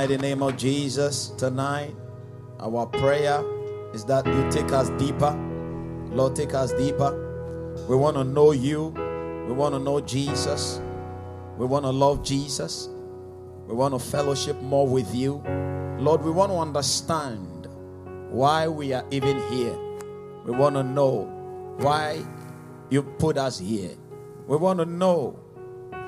mighty name of Jesus tonight, our prayer is that you take us deeper. Lord, take us deeper. We want to know you. We want to know Jesus. We want to love Jesus. We want to fellowship more with you. Lord, we want to understand why we are even here. We want to know why you put us here. We want to know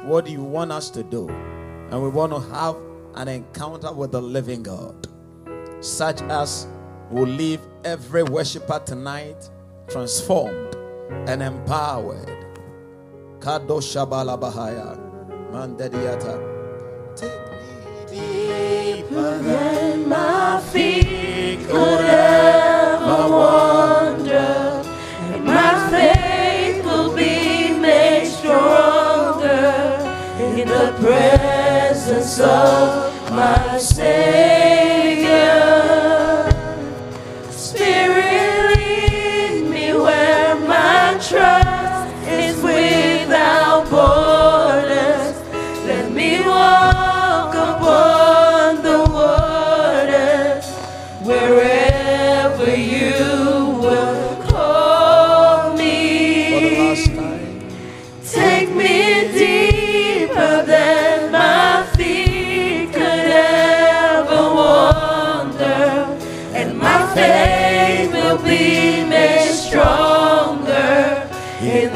what you want us to do. And we want to have an encounter with the living God, such as will leave every worshiper tonight transformed and empowered. Kado Shabala Bahaya. Mandadiata. Take me deeper than my feet could ever wander, and my faith will be made stronger in the presence of my Savior.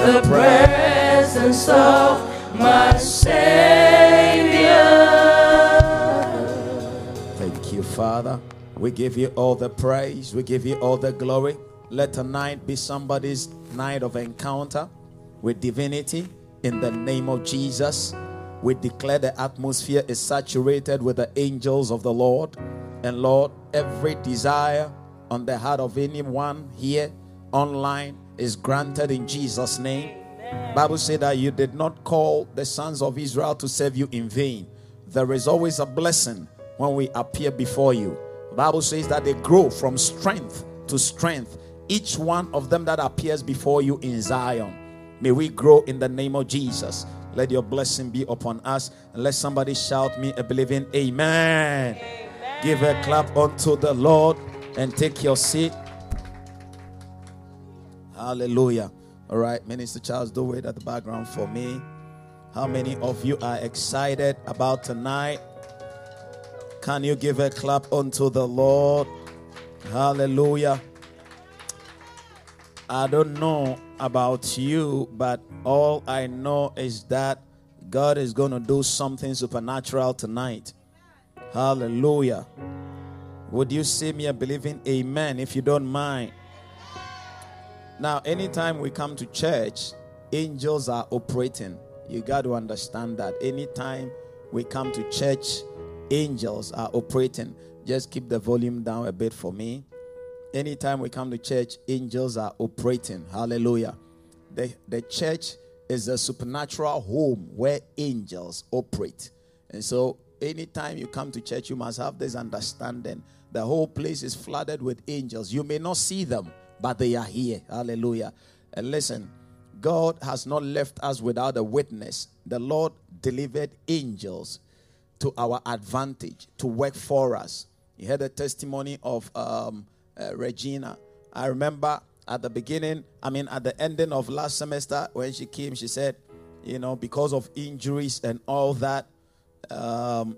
The presence of my Savior. Thank you, Father. We give you all the praise. We give you all the glory. Let tonight be somebody's night of encounter with divinity in the name of Jesus. We declare the atmosphere is saturated with the angels of the Lord. And Lord, every desire on the heart of anyone here online is granted in Jesus' name. Bible said that you did not call the sons of Israel to serve you in vain. There is always a blessing when we appear before you. Bible says that they grow from strength to strength. Each one of them that appears before you in Zion. May we grow in the name of Jesus. Let your blessing be upon us. And let somebody shout me a believing amen. Give a clap unto the Lord and take your seat. Hallelujah. All right, Minister Charles, do wait at the background for me. How many of you are excited about tonight? Can you give a clap unto the Lord? Hallelujah. I don't know about you, but all I know is that God is going to do something supernatural tonight. Hallelujah. Would you see me a believing amen if you don't mind? Now, anytime we come to church, angels are operating. You got to understand that. Anytime we come to church, angels are operating. Just keep the volume down a bit for me. Anytime we come to church, angels are operating. Hallelujah. The, the church is a supernatural home where angels operate. And so, anytime you come to church, you must have this understanding. The whole place is flooded with angels. You may not see them, but they are here. Hallelujah. And listen, God has not left us without a witness. The Lord delivered angels to our advantage to work for us. You heard the testimony of um, uh, Regina. I remember at the beginning, I mean, at the ending of last semester, when she came, she said, you know, because of injuries and all that, um,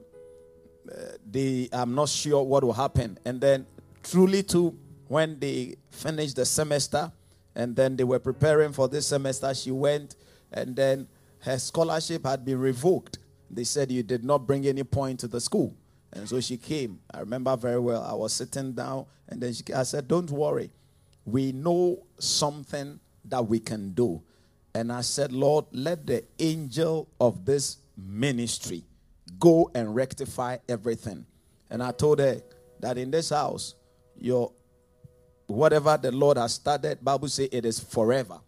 uh, they, I'm not sure what will happen. And then, truly, too, when they finished the semester and then they were preparing for this semester, she went and then her scholarship had been revoked. They said you did not bring any point to the school. And so she came. I remember very well. I was sitting down and then she, I said, Don't worry. We know something that we can do. And I said, Lord, let the angel of this ministry go and rectify everything. And I told her that in this house, your whatever the Lord has started, Bible say it is forever.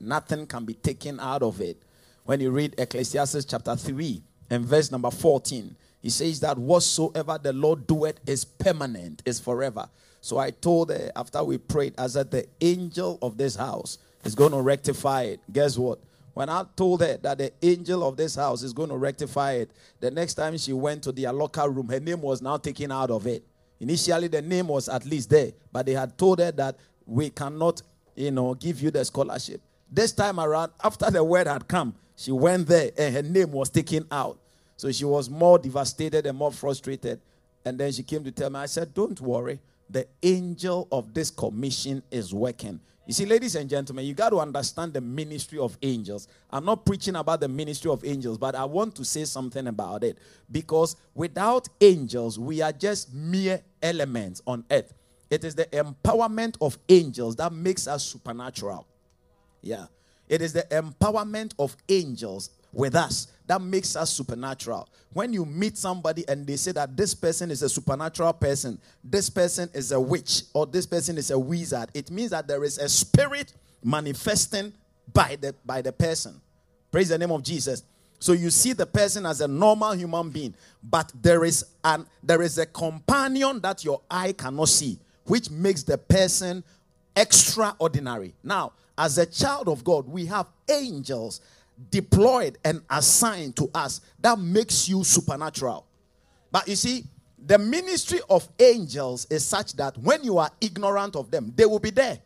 Nothing can be taken out of it. When you read Ecclesiastes chapter 3 and verse number 14, he says that whatsoever the Lord doeth is permanent, is forever. So I told her after we prayed, I said, the angel of this house is going to rectify it. Guess what? When I told her that the angel of this house is going to rectify it, the next time she went to the locker room, her name was now taken out of it. Initially, the name was at least there, but they had told her that we cannot, you know, give you the scholarship. This time around, after the word had come, she went there and her name was taken out. So she was more devastated and more frustrated. And then she came to tell me, I said, Don't worry. The angel of this commission is working. You see, ladies and gentlemen, you got to understand the ministry of angels. I'm not preaching about the ministry of angels, but I want to say something about it. Because without angels, we are just mere elements on earth. It is the empowerment of angels that makes us supernatural. Yeah. It is the empowerment of angels with us that makes us supernatural. When you meet somebody and they say that this person is a supernatural person, this person is a witch, or this person is a wizard, it means that there is a spirit manifesting by the by the person. Praise the name of Jesus. So you see the person as a normal human being, but there is an there is a companion that your eye cannot see, which makes the person extraordinary. Now, as a child of God, we have angels deployed and assigned to us that makes you supernatural. But you see, the ministry of angels is such that when you are ignorant of them, they will be there.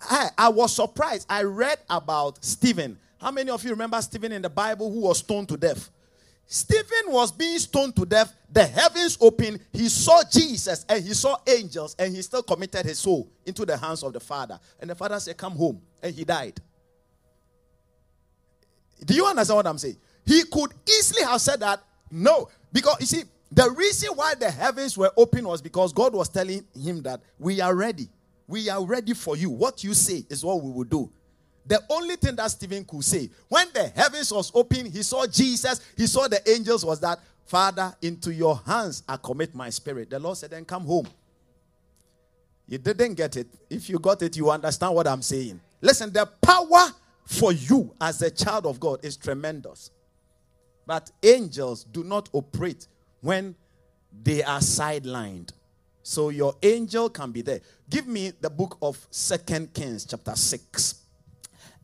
I, I was surprised. I read about Stephen. How many of you remember Stephen in the Bible who was stoned to death? Stephen was being stoned to death. The heavens opened. He saw Jesus and he saw angels, and he still committed his soul into the hands of the Father. And the Father said, Come home. And he died. Do you understand what I'm saying? He could easily have said that no, because you see, the reason why the heavens were open was because God was telling him that we are ready. We are ready for you. What you say is what we will do. The only thing that Stephen could say when the heavens was open, he saw Jesus, he saw the angels, was that, Father, into your hands I commit my spirit. The Lord said, then come home. You didn't get it. If you got it, you understand what I'm saying. Listen, the power for you as a child of God is tremendous. But angels do not operate when they are sidelined. So your angel can be there. Give me the book of Second Kings, chapter 6.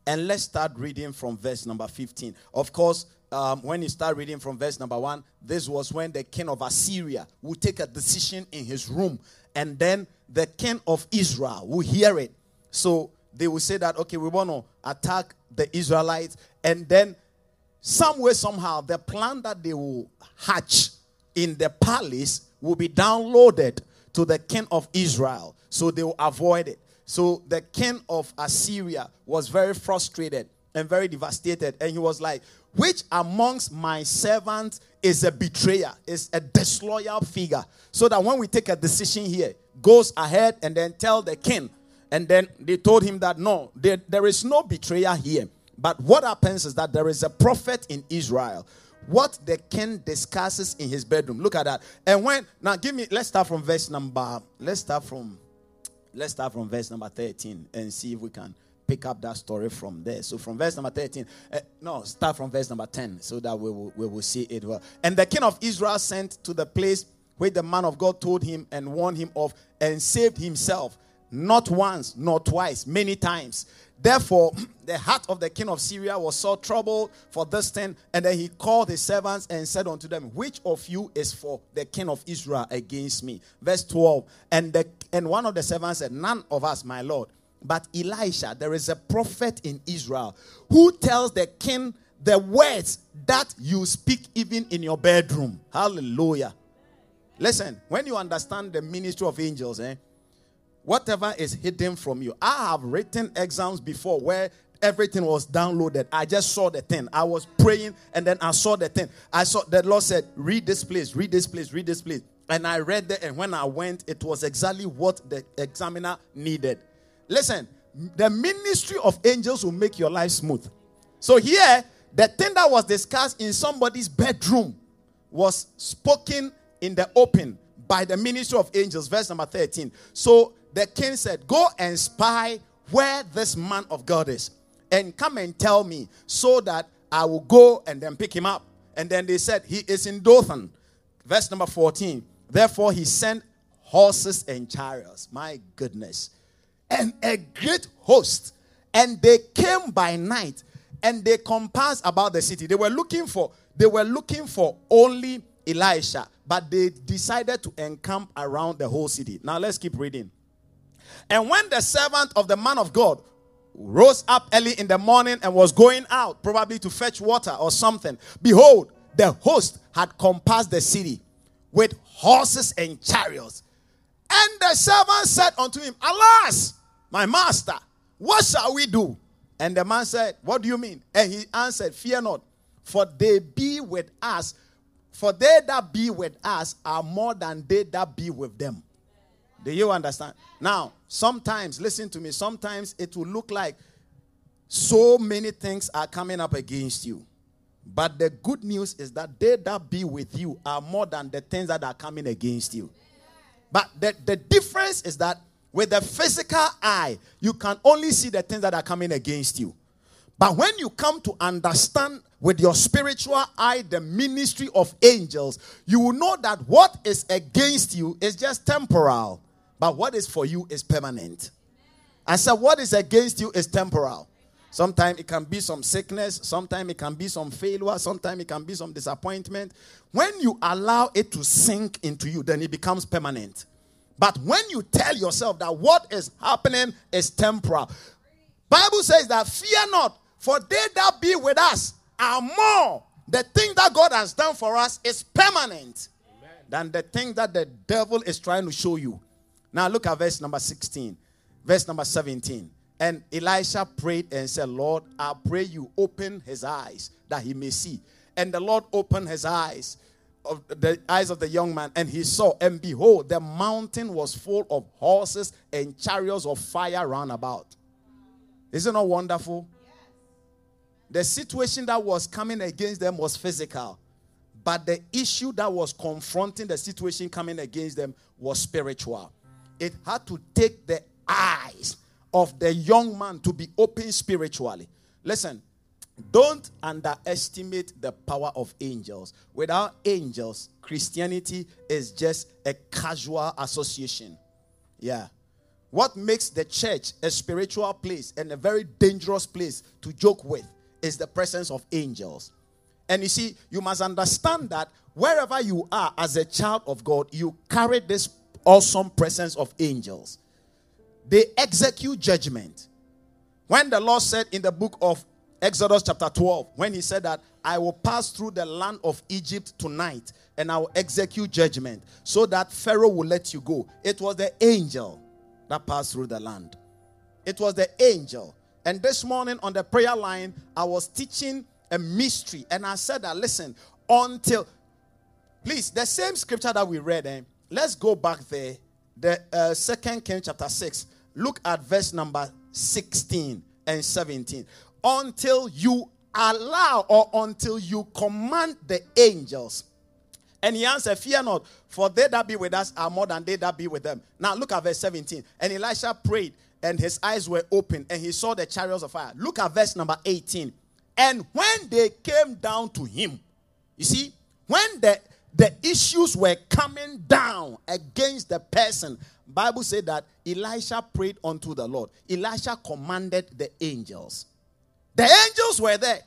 And let's start reading from verse number 15. Of course, um, when you start reading from verse number 1, this was when the king of Assyria would take a decision in his room. And then the king of Israel will hear it. So they will say that, okay, we want to attack the Israelites. And then, some way, somehow, the plan that they will hatch in the palace will be downloaded to the king of Israel. So they will avoid it. So the king of Assyria was very frustrated and very devastated. And he was like, Which amongst my servants is a betrayer, is a disloyal figure? So that when we take a decision here, goes ahead and then tell the king and then they told him that no, there, there is no betrayer here. But what happens is that there is a prophet in Israel. What the king discusses in his bedroom. Look at that. And when now give me let's start from verse number let's start from let's start from verse number 13 and see if we can pick up that story from there. So from verse number 13, uh, no, start from verse number 10 so that we will, we will see it well. And the king of Israel sent to the place where the man of God told him and warned him of and saved himself not once, nor twice, many times. Therefore, the heart of the king of Syria was so troubled for this thing. And then he called his servants and said unto them, Which of you is for the king of Israel against me? Verse 12. And, the, and one of the servants said, None of us, my Lord. But Elisha, there is a prophet in Israel who tells the king the words that you speak even in your bedroom. Hallelujah. Listen, when you understand the ministry of angels, eh, whatever is hidden from you. I have written exams before where everything was downloaded. I just saw the thing. I was praying and then I saw the thing. I saw the Lord said, Read this place, read this place, read this place. And I read it, and when I went, it was exactly what the examiner needed. Listen, the ministry of angels will make your life smooth. So here, the thing that was discussed in somebody's bedroom was spoken in the open by the ministry of angels. Verse number 13. So the king said, Go and spy where this man of God is and come and tell me so that I will go and then pick him up. And then they said, He is in Dothan. Verse number 14. Therefore, he sent horses and chariots. My goodness. And a great host. And they came by night and they compassed about the city. They were looking for, they were looking for only Elisha, but they decided to encamp around the whole city. Now let's keep reading. And when the servant of the man of God rose up early in the morning and was going out, probably to fetch water or something, behold, the host had compassed the city with horses and chariots. And the servant said unto him, Alas, my master, what shall we do? And the man said, What do you mean? And he answered, Fear not, for they be with us. For they that be with us are more than they that be with them. Do you understand? Now, sometimes, listen to me, sometimes it will look like so many things are coming up against you. But the good news is that they that be with you are more than the things that are coming against you. But the, the difference is that with the physical eye, you can only see the things that are coming against you. But when you come to understand with your spiritual eye the ministry of angels, you will know that what is against you is just temporal, but what is for you is permanent. I said, what is against you is temporal. Sometimes it can be some sickness, sometimes it can be some failure, sometimes it can be some disappointment. When you allow it to sink into you, then it becomes permanent. But when you tell yourself that what is happening is temporal, Bible says that fear not, for they that be with us are more. The thing that God has done for us is permanent Amen. than the thing that the devil is trying to show you. Now look at verse number 16, verse number 17. And Elisha prayed and said, Lord, I pray you open his eyes that he may see. And the Lord opened his eyes of the eyes of the young man, and he saw, and behold, the mountain was full of horses and chariots of fire round about. Isn't it wonderful? The situation that was coming against them was physical, but the issue that was confronting the situation coming against them was spiritual. It had to take the eyes of the young man to be open spiritually. Listen, don't underestimate the power of angels. Without angels, Christianity is just a casual association. Yeah. What makes the church a spiritual place and a very dangerous place to joke with is the presence of angels. And you see, you must understand that wherever you are as a child of God, you carry this awesome presence of angels. They execute judgment. When the Lord said in the book of Exodus chapter 12, when he said that I will pass through the land of Egypt tonight and I will execute judgment so that Pharaoh will let you go. It was the angel that passed through the land. It was the angel. And this morning on the prayer line, I was teaching a mystery and I said that listen, until please, the same scripture that we read, eh, let's go back there. The uh, second King chapter 6. Look at verse number 16 and 17 until you allow or until you command the angels. And he answered, Fear not, for they that be with us are more than they that be with them. Now look at verse 17. And Elisha prayed, and his eyes were open, and he saw the chariots of fire. Look at verse number 18. And when they came down to him, you see, when the, the issues were coming down against the person, Bible said that Elisha prayed unto the Lord. Elisha commanded the angels. The angels were there.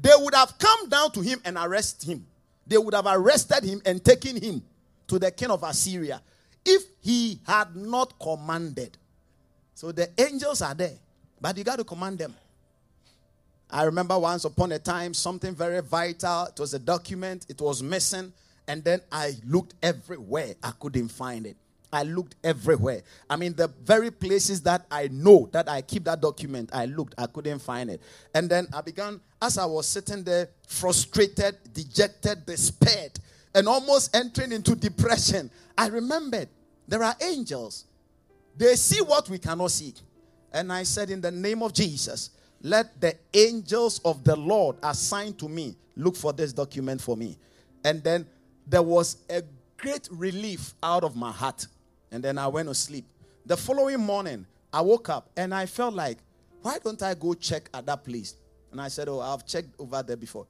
They would have come down to him and arrest him. They would have arrested him and taken him to the king of Assyria if he had not commanded. So the angels are there, but you got to command them. I remember once upon a time something very vital. It was a document, it was missing, and then I looked everywhere. I couldn't find it. I looked everywhere. I mean, the very places that I know that I keep that document, I looked, I couldn't find it. And then I began, as I was sitting there, frustrated, dejected, despaired, and almost entering into depression, I remembered there are angels. They see what we cannot see. And I said, In the name of Jesus, let the angels of the Lord assigned to me look for this document for me. And then there was a great relief out of my heart and then I went to sleep. The following morning, I woke up and I felt like, why don't I go check at that place? And I said, Oh, I've checked over there before.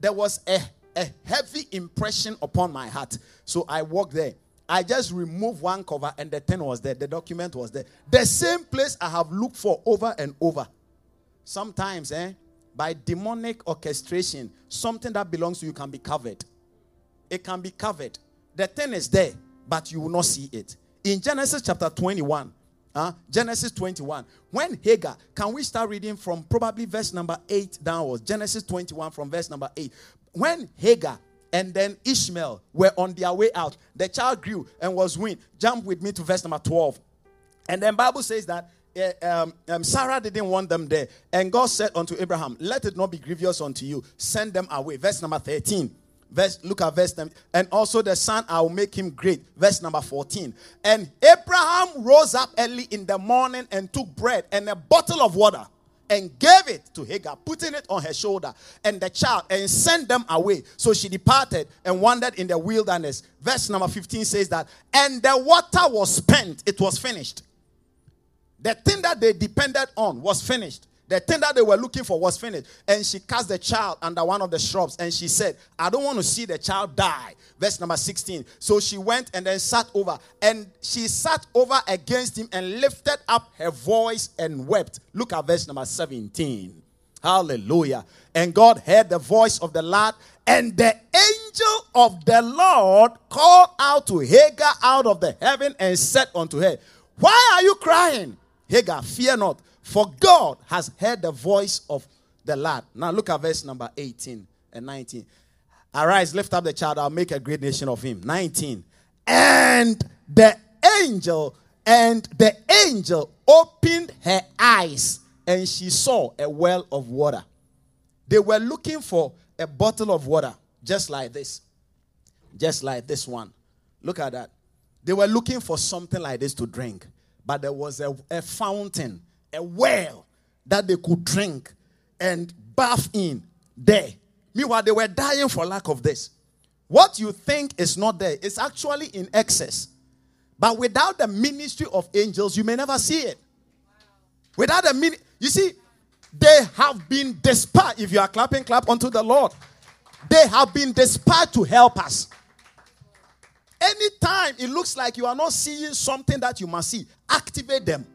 There was a, a heavy impression upon my heart. So I walked there. I just removed one cover and the pen was there. The document was there. The same place I have looked for over and over. Sometimes, eh, by demonic orchestration, something that belongs to you can be covered. It can be covered. The thing is there, but you will not see it. In Genesis chapter 21, uh, Genesis 21. When Hagar, can we start reading from probably verse number 8 downwards? Genesis 21 from verse number 8. When Hagar and then Ishmael were on their way out, the child grew and was weaned. Jump with me to verse number 12. And then Bible says that uh, um, um, Sarah didn't want them there. And God said unto Abraham, Let it not be grievous unto you. Send them away. Verse number 13. Verse, look at verse 10. And also the son, I will make him great. Verse number 14. And Abraham rose up early in the morning and took bread and a bottle of water and gave it to Hagar, putting it on her shoulder and the child and sent them away. So she departed and wandered in the wilderness. Verse number 15 says that, and the water was spent, it was finished. The thing that they depended on was finished. The thing that they were looking for was finished. And she cast the child under one of the shrubs and she said, I don't want to see the child die. Verse number 16. So she went and then sat over. And she sat over against him and lifted up her voice and wept. Look at verse number 17. Hallelujah. And God heard the voice of the lad, and the angel of the Lord called out to Hagar out of the heaven and said unto her, Why are you crying? Hagar, fear not for God has heard the voice of the lad. Now look at verse number 18 and 19. Arise, lift up the child, I'll make a great nation of him. 19. And the angel, and the angel opened her eyes, and she saw a well of water. They were looking for a bottle of water, just like this. Just like this one. Look at that. They were looking for something like this to drink, but there was a, a fountain a well that they could drink and bath in there. Meanwhile, they were dying for lack of this. What you think is not there is actually in excess. But without the ministry of angels, you may never see it. Without the ministry, you see, they have been dispatched. If you are clapping, clap unto the Lord. They have been dispatched to help us. Anytime it looks like you are not seeing something that you must see, activate them.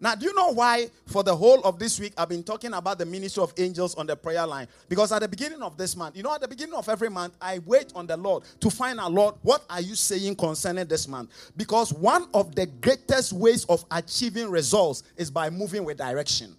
Now, do you know why for the whole of this week I've been talking about the ministry of angels on the prayer line? Because at the beginning of this month, you know, at the beginning of every month, I wait on the Lord to find out, Lord, what are you saying concerning this month? Because one of the greatest ways of achieving results is by moving with direction.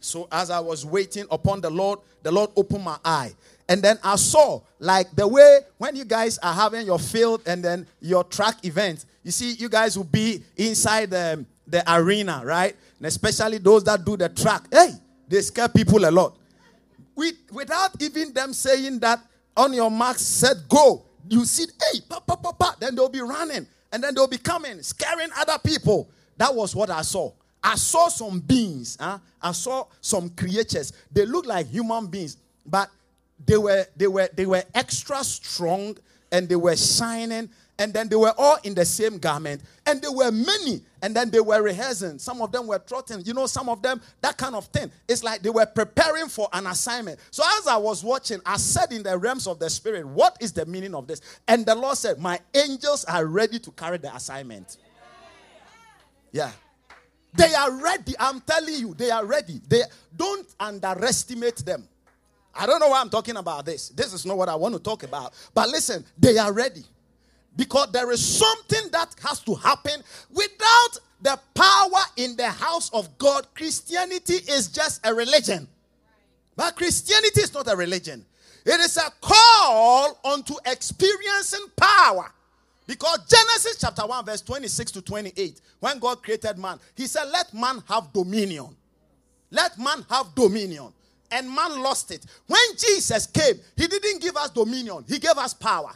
So as I was waiting upon the Lord, the Lord opened my eye. And then I saw like the way when you guys are having your field and then your track event, you see, you guys will be inside the the arena, right? And especially those that do the track. Hey, they scare people a lot. We, without even them saying that on your mark, set go. You see, hey, pa, pa, pa, pa. Then they'll be running and then they'll be coming, scaring other people. That was what I saw. I saw some beings. Huh? I saw some creatures. They look like human beings, but they were they were they were extra strong and they were shining and then they were all in the same garment, and there were many, and then they were rehearsing. Some of them were trotting, you know, some of them, that kind of thing. It's like they were preparing for an assignment. So as I was watching, I said in the realms of the spirit, What is the meaning of this? And the Lord said, My angels are ready to carry the assignment. Yeah. They are ready. I'm telling you, they are ready. They don't underestimate them. I don't know why I'm talking about this. This is not what I want to talk about. But listen, they are ready. Because there is something that has to happen without the power in the house of God. Christianity is just a religion. But Christianity is not a religion, it is a call unto experiencing power. Because Genesis chapter 1, verse 26 to 28, when God created man, he said, Let man have dominion. Let man have dominion. And man lost it. When Jesus came, he didn't give us dominion, he gave us power.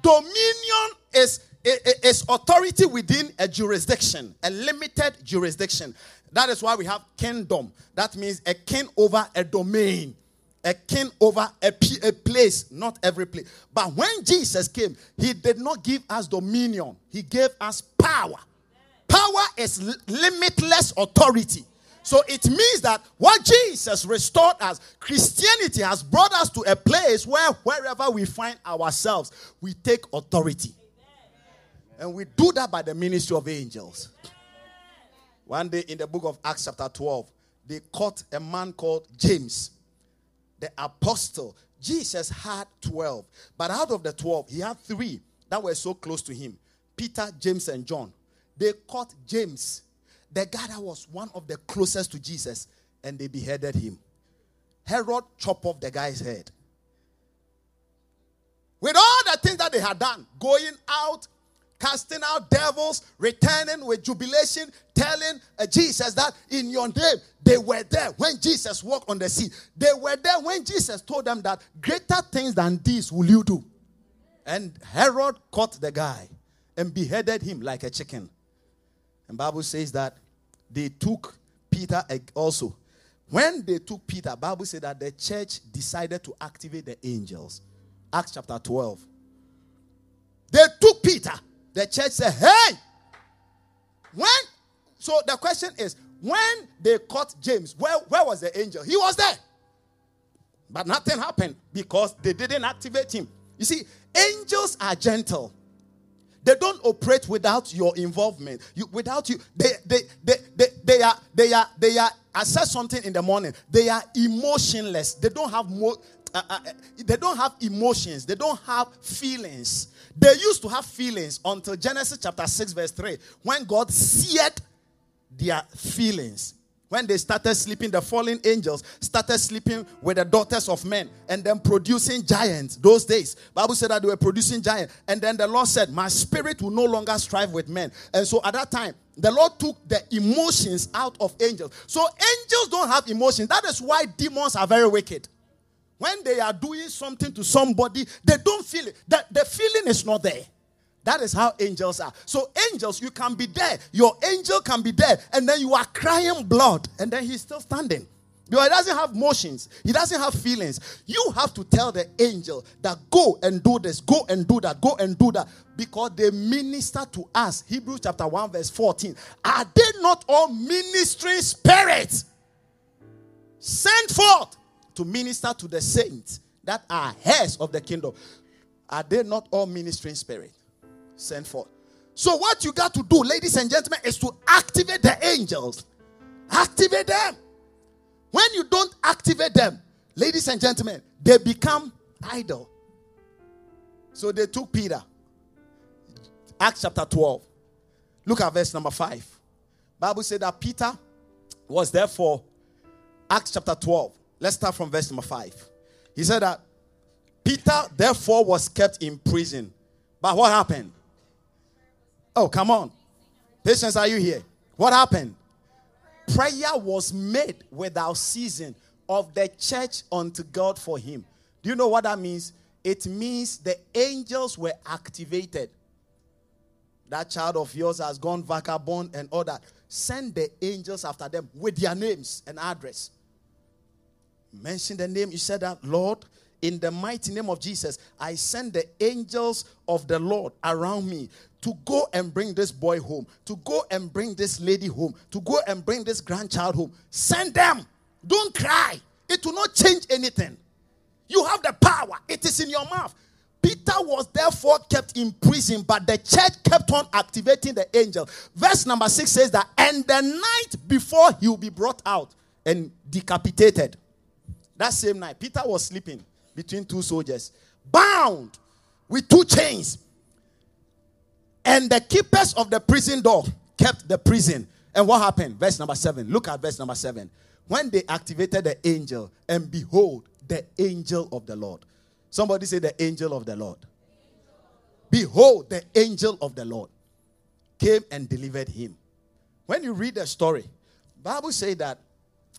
Dominion is, is authority within a jurisdiction, a limited jurisdiction. That is why we have kingdom. That means a king over a domain, a king over a, a place, not every place. But when Jesus came, he did not give us dominion, he gave us power. Power is limitless authority. So it means that what Jesus restored us, Christianity has brought us to a place where wherever we find ourselves, we take authority. And we do that by the ministry of angels. One day in the book of Acts, chapter 12, they caught a man called James, the apostle. Jesus had 12, but out of the 12, he had three that were so close to him Peter, James, and John. They caught James the guy that was one of the closest to Jesus, and they beheaded him. Herod chopped off the guy's head. With all the things that they had done, going out, casting out devils, returning with jubilation, telling uh, Jesus that in your name they were there when Jesus walked on the sea. They were there when Jesus told them that greater things than these will you do. And Herod caught the guy and beheaded him like a chicken. And Bible says that they took Peter also. When they took Peter, Bible said that the church decided to activate the angels. Acts chapter 12. They took Peter. The church said, "Hey, when?" So the question is, when they caught James, where, where was the angel? He was there. But nothing happened because they didn't activate him. You see, angels are gentle. They don't operate without your involvement. You, without you, they, they, they, they, they are, they are, they are, I said something in the morning. They are emotionless. They don't have more, uh, uh, they don't have emotions. They don't have feelings. They used to have feelings until Genesis chapter 6, verse 3, when God seared their feelings when they started sleeping, the fallen angels started sleeping with the daughters of men and then producing giants. Those days, Bible said that they were producing giants, and then the Lord said, "My spirit will no longer strive with men." And so at that time, the Lord took the emotions out of angels. So angels don't have emotions. That is why demons are very wicked. When they are doing something to somebody, they don't feel it. The, the feeling is not there. That is how angels are. So, angels, you can be there. Your angel can be there, and then you are crying blood, and then he's still standing. Because he doesn't have motions, he doesn't have feelings. You have to tell the angel that go and do this, go and do that, go and do that, because they minister to us. Hebrews chapter 1, verse 14. Are they not all ministering spirits sent forth to minister to the saints that are heirs of the kingdom? Are they not all ministering spirits? Sent forth. So, what you got to do, ladies and gentlemen, is to activate the angels. Activate them. When you don't activate them, ladies and gentlemen, they become idle. So they took Peter. Acts chapter 12. Look at verse number 5. Bible said that Peter was therefore Acts chapter 12. Let's start from verse number 5. He said that Peter therefore was kept in prison. But what happened? Oh, come on. Patience, are you here? What happened? Prayer was made without ceasing of the church unto God for him. Do you know what that means? It means the angels were activated. That child of yours has gone vagabond and all that. Send the angels after them with their names and address. Mention the name. You said that, Lord, in the mighty name of Jesus, I send the angels of the Lord around me to go and bring this boy home, to go and bring this lady home, to go and bring this grandchild home. Send them. Don't cry. It will not change anything. You have the power, it is in your mouth. Peter was therefore kept in prison, but the church kept on activating the angel. Verse number six says that, and the night before he will be brought out and decapitated. That same night, Peter was sleeping between two soldiers, bound with two chains. And the keepers of the prison door kept the prison. And what happened? Verse number seven. Look at verse number seven. When they activated the angel, and behold, the angel of the Lord. Somebody say, the angel of the Lord. Behold, the angel of the Lord came and delivered him. When you read the story, Bible say that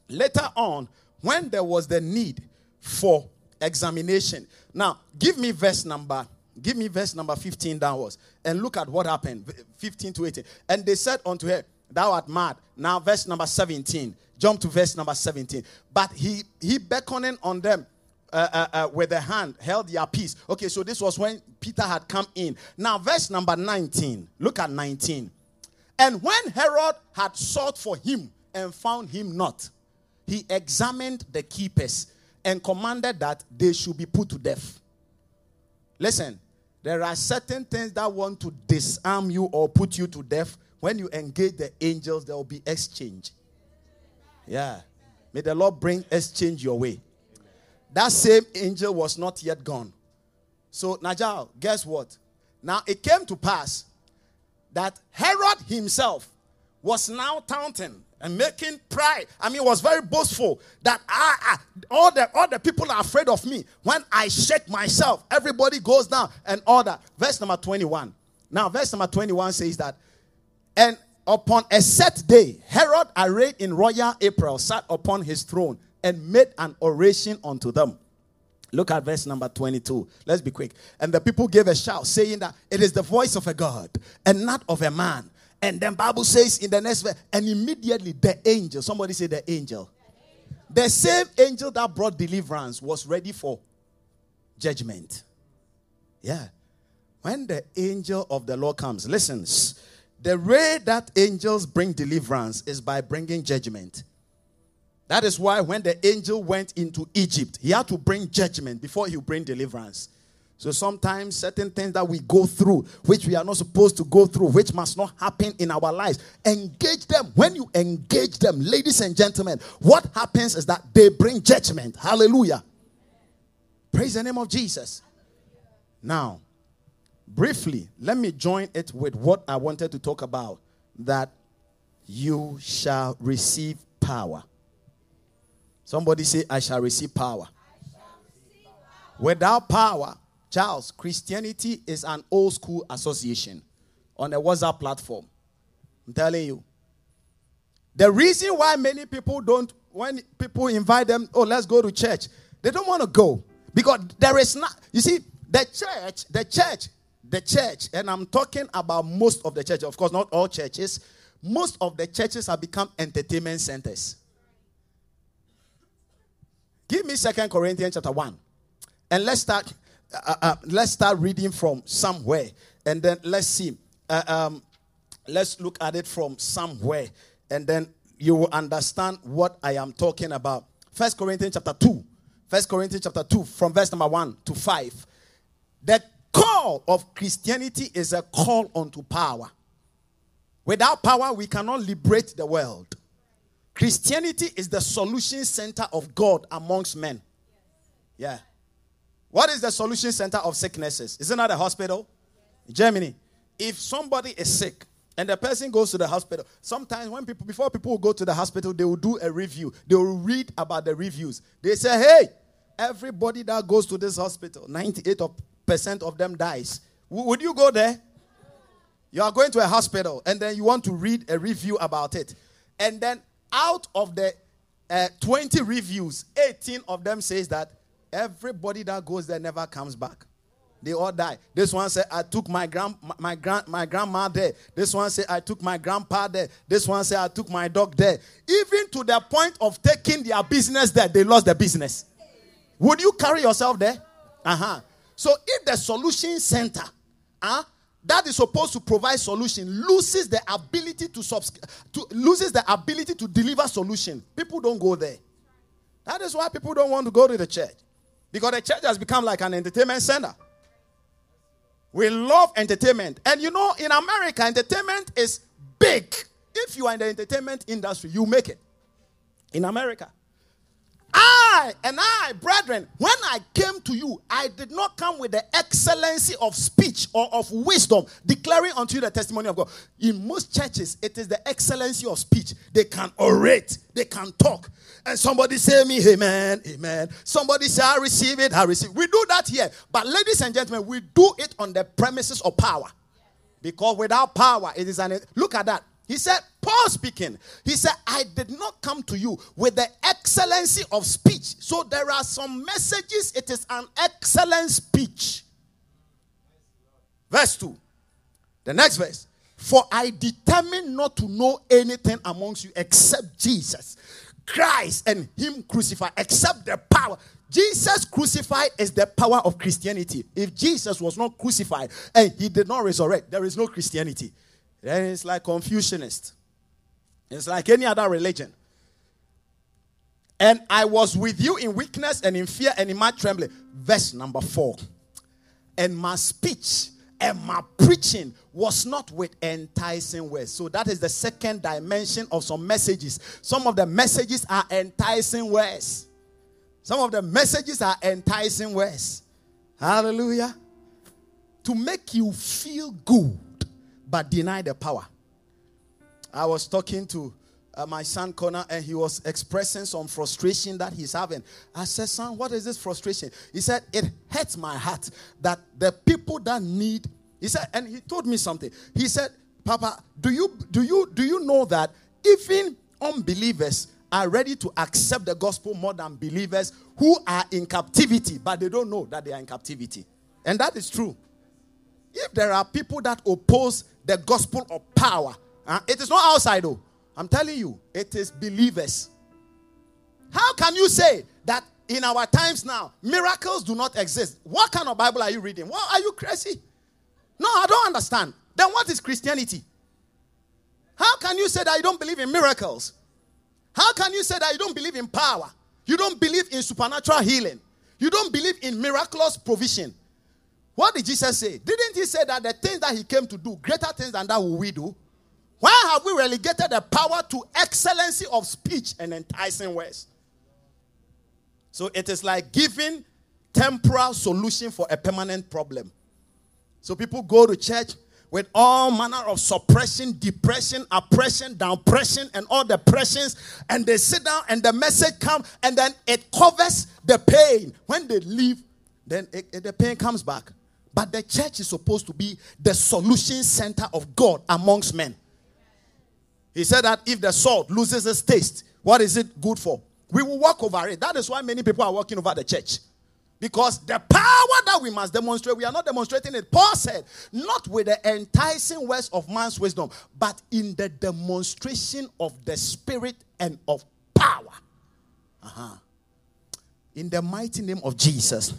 later on, when there was the need for examination. Now, give me verse number Give me verse number 15 downwards and look at what happened. 15 to 18. And they said unto her, Thou art mad. Now, verse number 17. Jump to verse number 17. But he he beckoning on them uh, uh, uh, with the hand, held their peace. Okay, so this was when Peter had come in. Now, verse number 19. Look at 19. And when Herod had sought for him and found him not, he examined the keepers and commanded that they should be put to death. Listen, there are certain things that want to disarm you or put you to death. When you engage the angels, there will be exchange. Yeah. May the Lord bring exchange your way. That same angel was not yet gone. So, Najal, guess what? Now it came to pass that Herod himself was now taunting and making pride. I mean, was very boastful that I, I, all the all the people are afraid of me. When I shake myself, everybody goes down and order. Verse number 21. Now, verse number 21 says that, and upon a set day, Herod, arrayed in royal apparel, sat upon his throne and made an oration unto them. Look at verse number 22. Let's be quick. And the people gave a shout, saying that it is the voice of a God and not of a man. And then Bible says in the next verse, and immediately the angel, somebody say the angel. The same angel that brought deliverance was ready for judgment. Yeah. When the angel of the Lord comes, listens. The way that angels bring deliverance is by bringing judgment. That is why when the angel went into Egypt, he had to bring judgment before he bring deliverance. So sometimes certain things that we go through, which we are not supposed to go through, which must not happen in our lives, engage them. When you engage them, ladies and gentlemen, what happens is that they bring judgment. Hallelujah. Praise the name of Jesus. Now, briefly, let me join it with what I wanted to talk about that you shall receive power. Somebody say, I shall receive power. Without power, Charles, Christianity is an old school association on a WhatsApp platform. I'm telling you. The reason why many people don't, when people invite them, oh, let's go to church, they don't want to go. Because there is not, you see, the church, the church, the church, and I'm talking about most of the churches, of course, not all churches, most of the churches have become entertainment centers. Give me Second Corinthians chapter 1. And let's start uh, uh, let's start reading from somewhere and then let's see. Uh, um, let's look at it from somewhere and then you will understand what i am talking about. First corinthians chapter 2 first corinthians chapter 2 from verse number 1 to 5 the call of christianity is a call unto power. Without power we cannot liberate the world. Christianity is the solution center of god amongst men. Yeah what is the solution center of sicknesses? Isn't that a hospital? Germany. If somebody is sick and the person goes to the hospital, sometimes when people before people go to the hospital, they will do a review. They will read about the reviews. They say, hey, everybody that goes to this hospital, 98% of them dies. W- would you go there? You are going to a hospital and then you want to read a review about it. And then out of the uh, 20 reviews, 18 of them says that Everybody that goes there never comes back. They all die. This one said, I took my grand my grand my grandma there. This one said, I took my grandpa there. This one said, I took my dog there. Even to the point of taking their business there, they lost their business. Would you carry yourself there? Uh-huh. So if the solution center, uh, that is supposed to provide solution loses the ability to, subs- to loses the ability to deliver solution people don't go there that is why people don't want to go to the church because the church has become like an entertainment center. We love entertainment. And you know, in America, entertainment is big. If you are in the entertainment industry, you make it. In America. I and I, brethren, when I came to you, I did not come with the excellency of speech or of wisdom, declaring unto you the testimony of God. In most churches, it is the excellency of speech. They can orate, they can talk. And somebody say me, amen, amen. Somebody say, I receive it, I receive. We do that here. But ladies and gentlemen, we do it on the premises of power. Because without power, it is an look at that. He said, Paul speaking, he said, I did not come to you with the excellency of speech. So there are some messages, it is an excellent speech. Verse 2. The next verse. For I determined not to know anything amongst you except Jesus, Christ, and Him crucified, except the power. Jesus crucified is the power of Christianity. If Jesus was not crucified and He did not resurrect, there is no Christianity. Then it's like Confucianist. It's like any other religion. And I was with you in weakness and in fear and in my trembling. Verse number four. And my speech and my preaching was not with enticing words. So that is the second dimension of some messages. Some of the messages are enticing words. Some of the messages are enticing words. Hallelujah. To make you feel good but deny the power. I was talking to uh, my son Connor, and he was expressing some frustration that he's having. I said, Son, what is this frustration? He said, It hurts my heart that the people that need, he said, and he told me something. He said, Papa, do you do you do you know that even unbelievers are ready to accept the gospel more than believers who are in captivity, but they don't know that they are in captivity. And that is true. If there are people that oppose the gospel of power, uh, it is not outside though. I'm telling you, it is believers. How can you say that in our times now, miracles do not exist? What kind of Bible are you reading? What are you crazy? No, I don't understand. Then what is Christianity? How can you say that you don't believe in miracles? How can you say that you don't believe in power? You don't believe in supernatural healing. You don't believe in miraculous provision. What did Jesus say? Didn't he say that the things that he came to do, greater things than that will we do? Why have we relegated the power to excellency of speech and enticing words? So it is like giving temporal solution for a permanent problem. So people go to church with all manner of suppression, depression, oppression, downpression, and all the pressings, and they sit down and the message comes, and then it covers the pain. When they leave, then it, it, the pain comes back. But the church is supposed to be the solution center of God amongst men. He said that if the salt loses its taste, what is it good for? We will walk over it. That is why many people are walking over the church. Because the power that we must demonstrate, we are not demonstrating it. Paul said, not with the enticing words of man's wisdom, but in the demonstration of the spirit and of power. Uh-huh. In the mighty name of Jesus.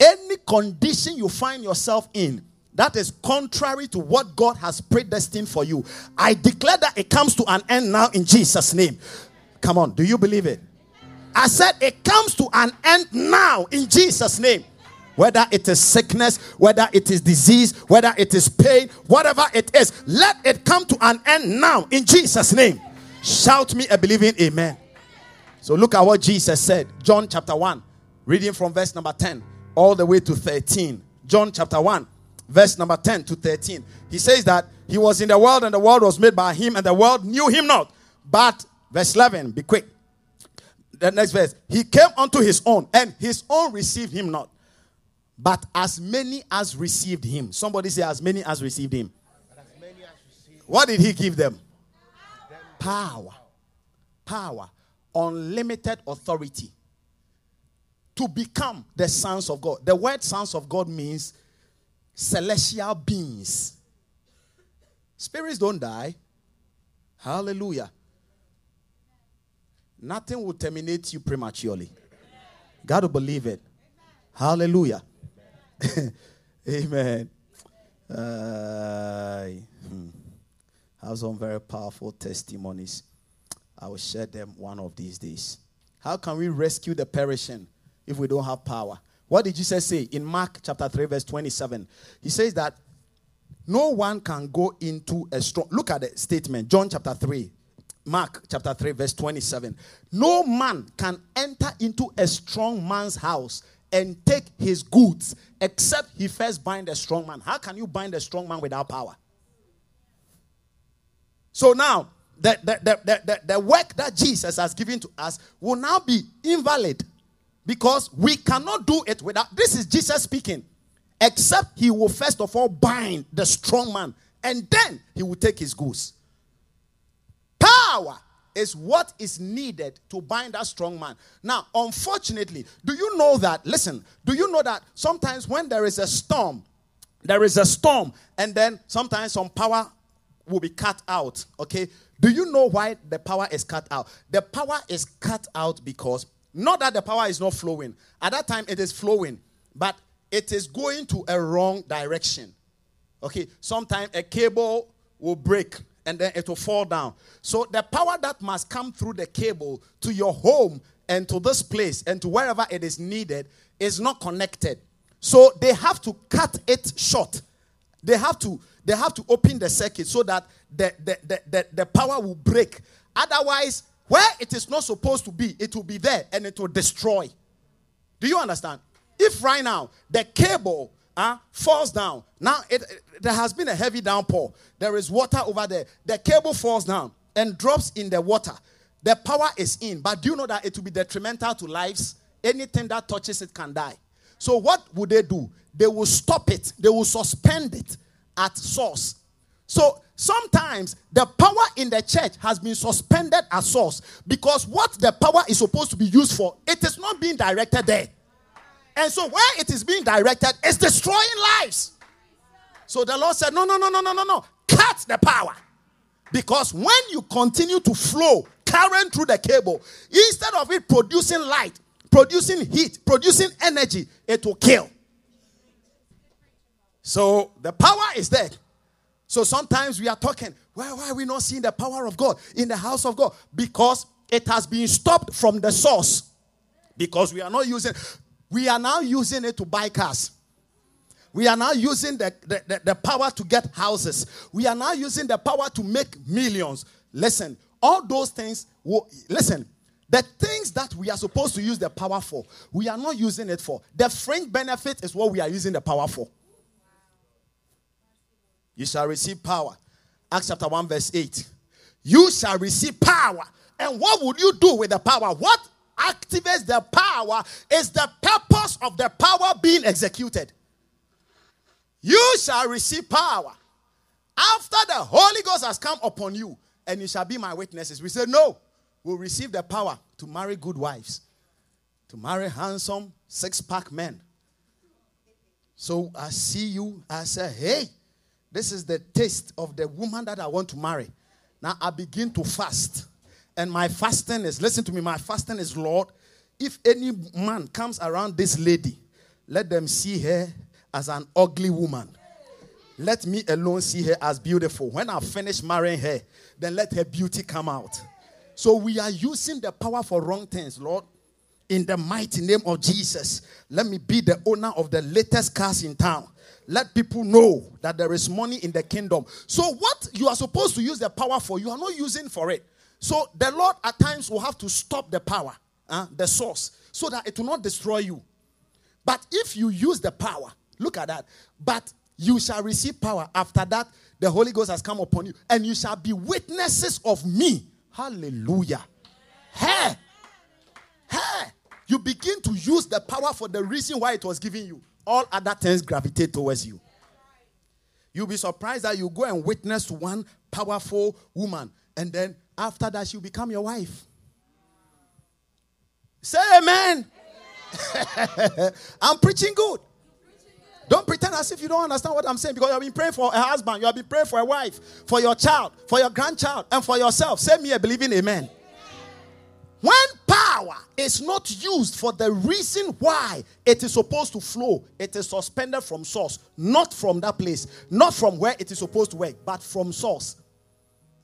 Any condition you find yourself in, that is contrary to what God has predestined for you. I declare that it comes to an end now in Jesus' name. Come on, do you believe it? I said it comes to an end now in Jesus' name. Whether it is sickness, whether it is disease, whether it is pain, whatever it is, let it come to an end now in Jesus' name. Shout me a believing amen. So look at what Jesus said. John chapter 1, reading from verse number 10 all the way to 13. John chapter 1, verse number 10 to 13. He says that he was in the world and the world was made by him and the world knew him not. But, verse 11, be quick. The next verse. He came unto his own and his own received him not. But as many as received him. Somebody say, as many as received him. what did he give them? Power. Power. Unlimited authority. To become the sons of God. The word sons of God means celestial beings. Spirits don't die. Hallelujah. Nothing will terminate you prematurely. Got to believe it. Hallelujah. Amen. Uh. I have some very powerful testimonies. I will share them one of these days. How can we rescue the perishing if we don't have power? What did Jesus say in Mark chapter 3, verse 27? He says that no one can go into a strong. Look at the statement, John chapter 3, Mark chapter 3, verse 27. No man can enter into a strong man's house and take his goods except he first bind a strong man. How can you bind a strong man without power? So now, the, the, the, the, the work that Jesus has given to us will now be invalid because we cannot do it without. This is Jesus speaking. Except he will first of all bind the strong man and then he will take his goods. Power is what is needed to bind that strong man. Now, unfortunately, do you know that? Listen, do you know that sometimes when there is a storm, there is a storm, and then sometimes some power will be cut out. Okay, do you know why the power is cut out? The power is cut out because not that the power is not flowing. At that time, it is flowing, but it is going to a wrong direction. Okay, sometimes a cable will break and then it will fall down. So the power that must come through the cable to your home and to this place and to wherever it is needed is not connected. So they have to cut it short. They have to they have to open the circuit so that the, the, the, the, the power will break. Otherwise, where it is not supposed to be, it will be there and it will destroy. Do you understand? If right now the cable uh, falls down, now it, it, there has been a heavy downpour, there is water over there, the cable falls down and drops in the water. The power is in, but do you know that it will be detrimental to lives? Anything that touches it can die. So, what would they do? They will stop it, they will suspend it at source. So, sometimes the power in the church has been suspended at source because what the power is supposed to be used for, it is not being directed there. And so, where it is being directed, it's destroying lives. So, the Lord said, No, no, no, no, no, no, no. Cut the power. Because when you continue to flow current through the cable, instead of it producing light, producing heat, producing energy, it will kill. So the power is there. So sometimes we are talking, why, why are we not seeing the power of God in the house of God? Because it has been stopped from the source. Because we are not using, we are now using it to buy cars. We are now using the, the, the, the power to get houses. We are now using the power to make millions. Listen, all those things, will, listen, the things that we are supposed to use the power for, we are not using it for. The fringe benefit is what we are using the power for. You shall receive power. Acts chapter 1, verse 8. You shall receive power. And what would you do with the power? What activates the power is the purpose of the power being executed. You shall receive power after the Holy Ghost has come upon you, and you shall be my witnesses. We said, No, we'll receive the power to marry good wives, to marry handsome six pack men. So I see you, I say, Hey, this is the taste of the woman that I want to marry. Now I begin to fast. And my fasting is, listen to me, my fasting is, Lord, if any man comes around this lady, let them see her as an ugly woman. Let me alone see her as beautiful. When I finish marrying her, then let her beauty come out. So we are using the power for wrong things, Lord. In the mighty name of Jesus, let me be the owner of the latest cars in town. Let people know that there is money in the kingdom. So, what you are supposed to use the power for, you are not using for it. So, the Lord at times will have to stop the power, uh, the source, so that it will not destroy you. But if you use the power, look at that. But you shall receive power. After that, the Holy Ghost has come upon you, and you shall be witnesses of me. Hallelujah. Hey, hey, you begin to use the power for the reason why it was given you all other things gravitate towards you. You'll be surprised that you go and witness one powerful woman, and then after that, she'll become your wife. Say amen. amen. I'm preaching good. Don't pretend as if you don't understand what I'm saying because you have been praying for a husband, you have been praying for a wife, for your child, for your grandchild, and for yourself. Say me a believing amen. When power is not used for the reason why it is supposed to flow, it is suspended from source, not from that place, not from where it is supposed to work, but from source.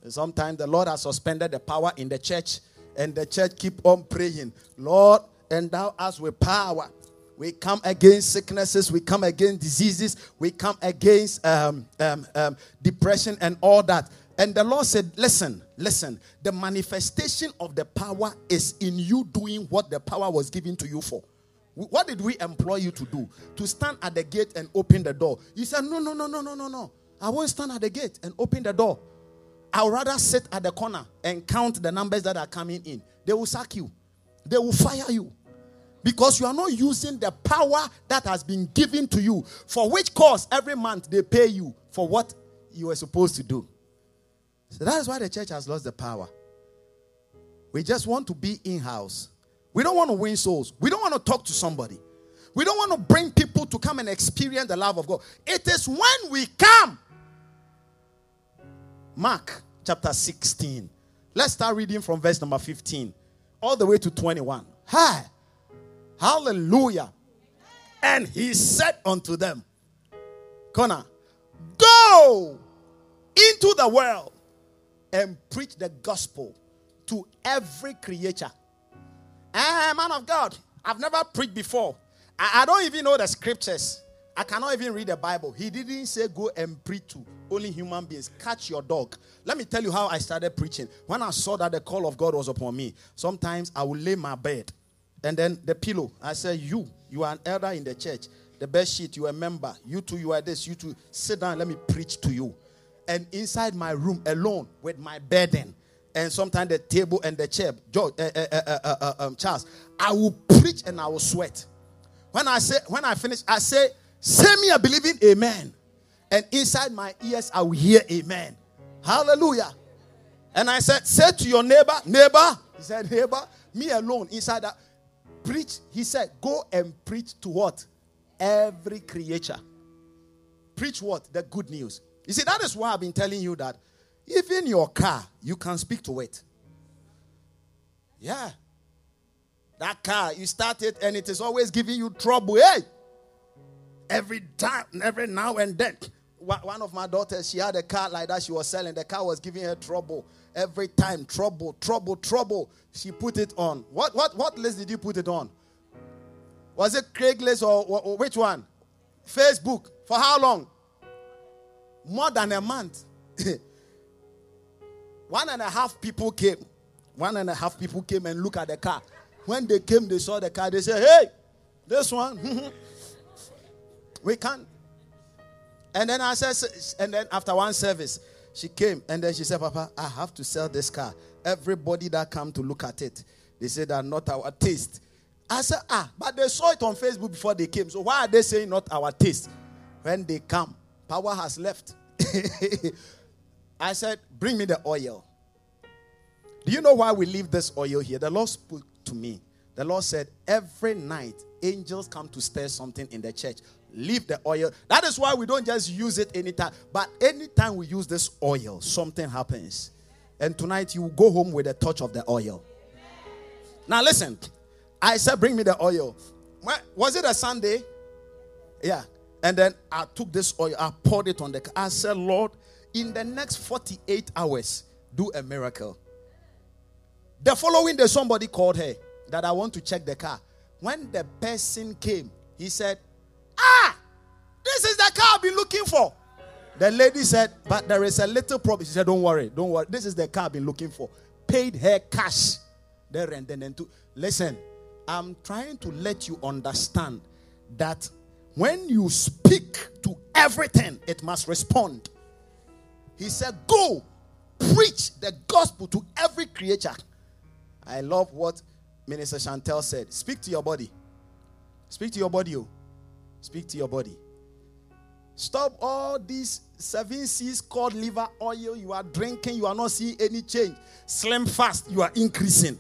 Sometimes the Lord has suspended the power in the church, and the church keep on praying, Lord, endow us with power. We come against sicknesses, we come against diseases, we come against um, um, um, depression and all that. And the Lord said, Listen, listen, the manifestation of the power is in you doing what the power was given to you for. What did we employ you to do? To stand at the gate and open the door. You said, No, no, no, no, no, no, no. I won't stand at the gate and open the door. I'll rather sit at the corner and count the numbers that are coming in. They will sack you, they will fire you. Because you are not using the power that has been given to you, for which cause every month they pay you for what you were supposed to do. So that is why the church has lost the power. We just want to be in house. We don't want to win souls. We don't want to talk to somebody. We don't want to bring people to come and experience the love of God. It is when we come. Mark chapter 16. Let's start reading from verse number 15 all the way to 21. Hi. Hallelujah. And he said unto them, Connor, go into the world and preach the gospel to every creature. Ah, man of God, I've never preached before. I, I don't even know the scriptures. I cannot even read the Bible. He didn't say go and preach to only human beings. Catch your dog. Let me tell you how I started preaching. When I saw that the call of God was upon me, sometimes I would lay my bed and then the pillow. I said, You, you are an elder in the church. The bed sheet, you are a member. You two, you are this. You two, sit down. Let me preach to you. And inside my room alone with my burden and sometimes the table and the chair, George, uh, uh, uh, um, Charles, I will preach and I will sweat. When I say, when I finish, I say, say me a believing amen. And inside my ears, I will hear amen. Hallelujah. And I said, say to your neighbor, neighbor. He said, neighbor, me alone inside that. Preach. He said, go and preach to what? Every creature. Preach what? The good news. You see, that is why I've been telling you that even your car, you can speak to it. Yeah. That car, you start it and it is always giving you trouble. Hey! Every time, every now and then. One of my daughters, she had a car like that she was selling. The car was giving her trouble. Every time, trouble, trouble, trouble. She put it on. What what what list did you put it on? Was it Craigslist or, or, or which one? Facebook. For how long? More than a month. one and a half people came. One and a half people came and look at the car. When they came, they saw the car. They said, "Hey, this one, we can't." And then I said, and then after one service, she came and then she said, "Papa, I have to sell this car. Everybody that come to look at it, they say that not our taste." I said, "Ah, but they saw it on Facebook before they came. So why are they saying not our taste? When they come, power has left." I said, Bring me the oil. Do you know why we leave this oil here? The Lord spoke to me. The Lord said, Every night, angels come to stir something in the church. Leave the oil. That is why we don't just use it anytime. But anytime we use this oil, something happens. And tonight, you go home with a touch of the oil. Now, listen. I said, Bring me the oil. Was it a Sunday? Yeah. And then I took this oil, I poured it on the car. I said, Lord, in the next 48 hours, do a miracle. The following day, somebody called her that I want to check the car. When the person came, he said, Ah, this is the car I've been looking for. The lady said, But there is a little problem. She said, Don't worry, don't worry. This is the car I've been looking for. Paid her cash. There and then, and to listen, I'm trying to let you understand that when you speak to everything, it must respond. He said, Go preach the gospel to every creature. I love what Minister Chantel said. Speak to your body. Speak to your body. Oh. Speak to your body. Stop all these seven cod liver oil. You are drinking, you are not seeing any change. SlimFast, you are increasing.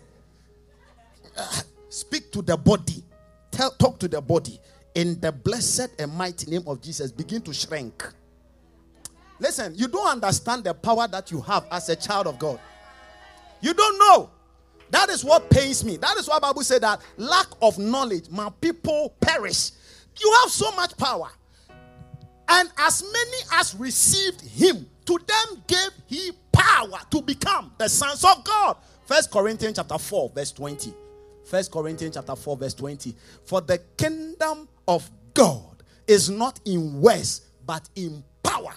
Uh, speak to the body. Tell, talk to the body in the blessed and mighty name of Jesus, begin to shrink. Listen, you don't understand the power that you have as a child of God. You don't know. That is what pains me. That is why Bible said that lack of knowledge, my people perish. You have so much power. And as many as received him, to them gave he power to become the sons of God. First Corinthians chapter 4, verse 20. First Corinthians chapter 4, verse 20. For the kingdom of God is not in words, but in power.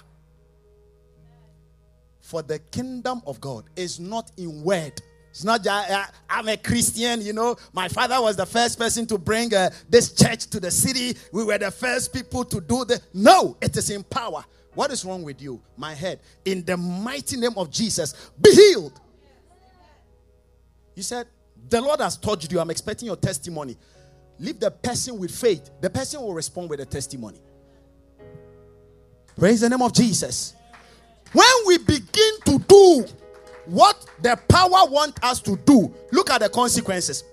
For the kingdom of God is not in word. It's not just, uh, I'm a Christian, you know. My father was the first person to bring uh, this church to the city. We were the first people to do the. No, it is in power. What is wrong with you? My head. In the mighty name of Jesus, be healed. He said, The Lord has touched you. I'm expecting your testimony. Leave the person with faith. The person will respond with a testimony. Praise the name of Jesus. When we begin to do what the power want us to do, look at the consequences.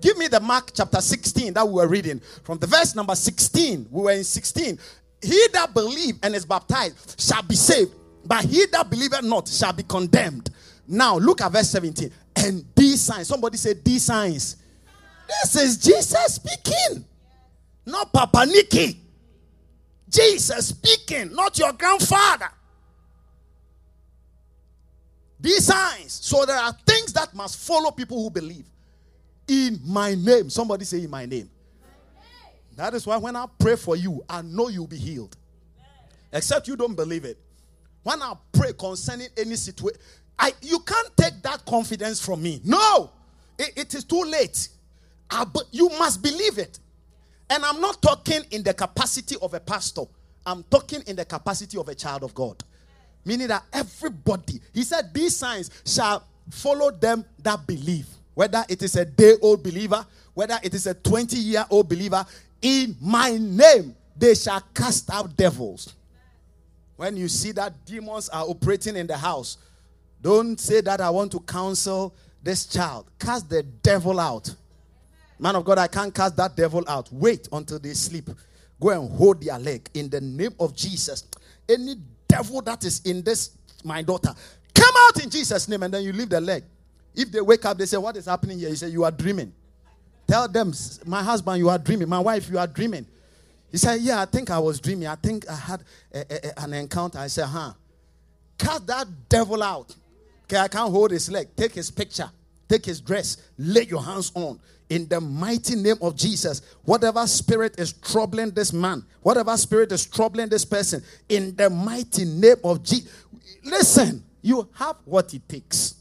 Give me the Mark chapter 16 that we were reading. From the verse number 16, we were in 16. He that believe and is baptized shall be saved, but he that believeth not shall be condemned. Now look at verse 17. And these signs, somebody said these signs. This is Jesus speaking, not Papa Nicky. Jesus speaking, not your grandfather. These signs. So there are things that must follow people who believe. In my name. Somebody say, In my name. That is why when I pray for you, I know you'll be healed. Except you don't believe it. When I pray concerning any situation, I you can't take that confidence from me. No, it, it is too late. Ah, but you must believe it. And I'm not talking in the capacity of a pastor. I'm talking in the capacity of a child of God. Meaning that everybody, he said, these signs shall follow them that believe. Whether it is a day old believer, whether it is a 20 year old believer, in my name they shall cast out devils. When you see that demons are operating in the house, don't say that I want to counsel this child. Cast the devil out. Man of God, I can't cast that devil out. Wait until they sleep. Go and hold their leg in the name of Jesus. Any devil that is in this, my daughter, come out in Jesus' name, and then you leave the leg. If they wake up, they say, What is happening here? You say, You are dreaming. Tell them, My husband, you are dreaming. My wife, you are dreaming. He said, Yeah, I think I was dreaming. I think I had a, a, an encounter. I said, Huh. Cast that devil out. Okay, I can't hold his leg. Take his picture, take his dress, lay your hands on. In the mighty name of Jesus, whatever spirit is troubling this man, whatever spirit is troubling this person, in the mighty name of Jesus, listen, you have what it takes.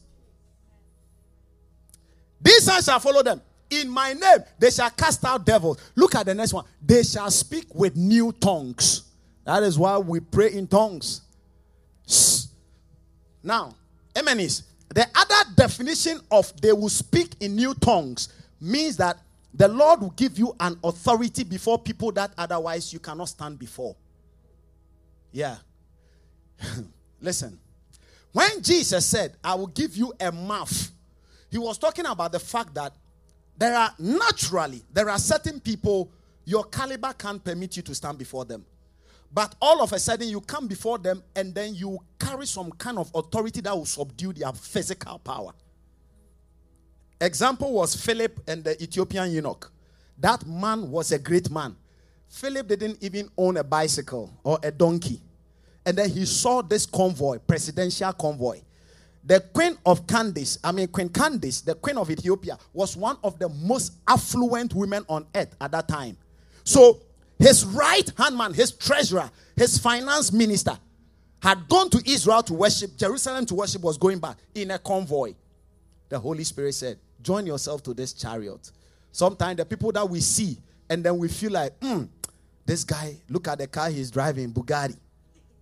These signs shall follow them. In my name, they shall cast out devils. Look at the next one. They shall speak with new tongues. That is why we pray in tongues. Now, Emenis, the other definition of they will speak in new tongues means that the Lord will give you an authority before people that otherwise you cannot stand before. Yeah. Listen, when Jesus said, I will give you a mouth, he was talking about the fact that there are naturally, there are certain people your caliber can't permit you to stand before them. But all of a sudden, you come before them and then you carry some kind of authority that will subdue their physical power. Example was Philip and the Ethiopian eunuch. That man was a great man. Philip didn't even own a bicycle or a donkey. And then he saw this convoy, presidential convoy. The queen of Candace, I mean, Queen Candace, the queen of Ethiopia, was one of the most affluent women on earth at that time. So his right hand man, his treasurer, his finance minister, had gone to Israel to worship, Jerusalem to worship, was going back in a convoy. The Holy Spirit said, Join yourself to this chariot. Sometimes the people that we see, and then we feel like, hmm, this guy, look at the car he's driving, Bugatti.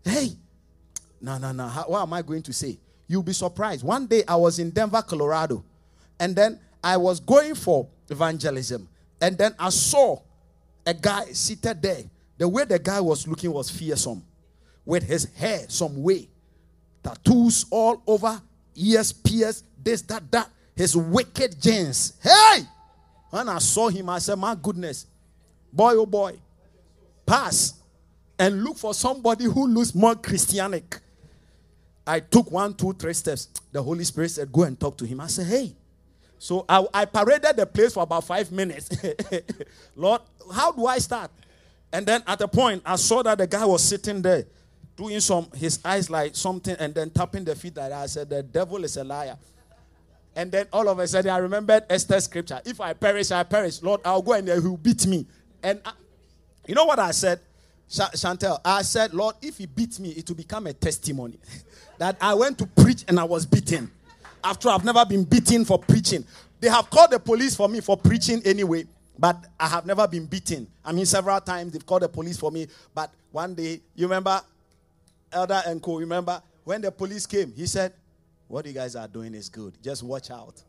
Hey, no, no, no. How, what am I going to say? You'll be surprised. One day I was in Denver, Colorado, and then I was going for evangelism, and then I saw a guy seated there. The way the guy was looking was fearsome, with his hair some way, tattoos all over, ears pierced, this, that, that. His wicked genes. Hey! When I saw him, I said, My goodness, boy, oh boy, pass and look for somebody who looks more Christianic. I took one, two, three steps. The Holy Spirit said, Go and talk to him. I said, Hey. So I, I paraded the place for about five minutes. Lord, how do I start? And then at a point, I saw that the guy was sitting there doing some, his eyes like something, and then tapping the feet that. I said, The devil is a liar. And then all of a sudden, I remembered Esther's scripture. If I perish, I perish. Lord, I'll go and he will beat me. And I, you know what I said? Chantel, I said, Lord, if he beats me, it will become a testimony that I went to preach and I was beaten. After I've never been beaten for preaching. They have called the police for me for preaching anyway, but I have never been beaten. I mean, several times they've called the police for me, but one day, you remember, Elder Co, remember, when the police came, he said, What you guys are doing is good. Just watch out.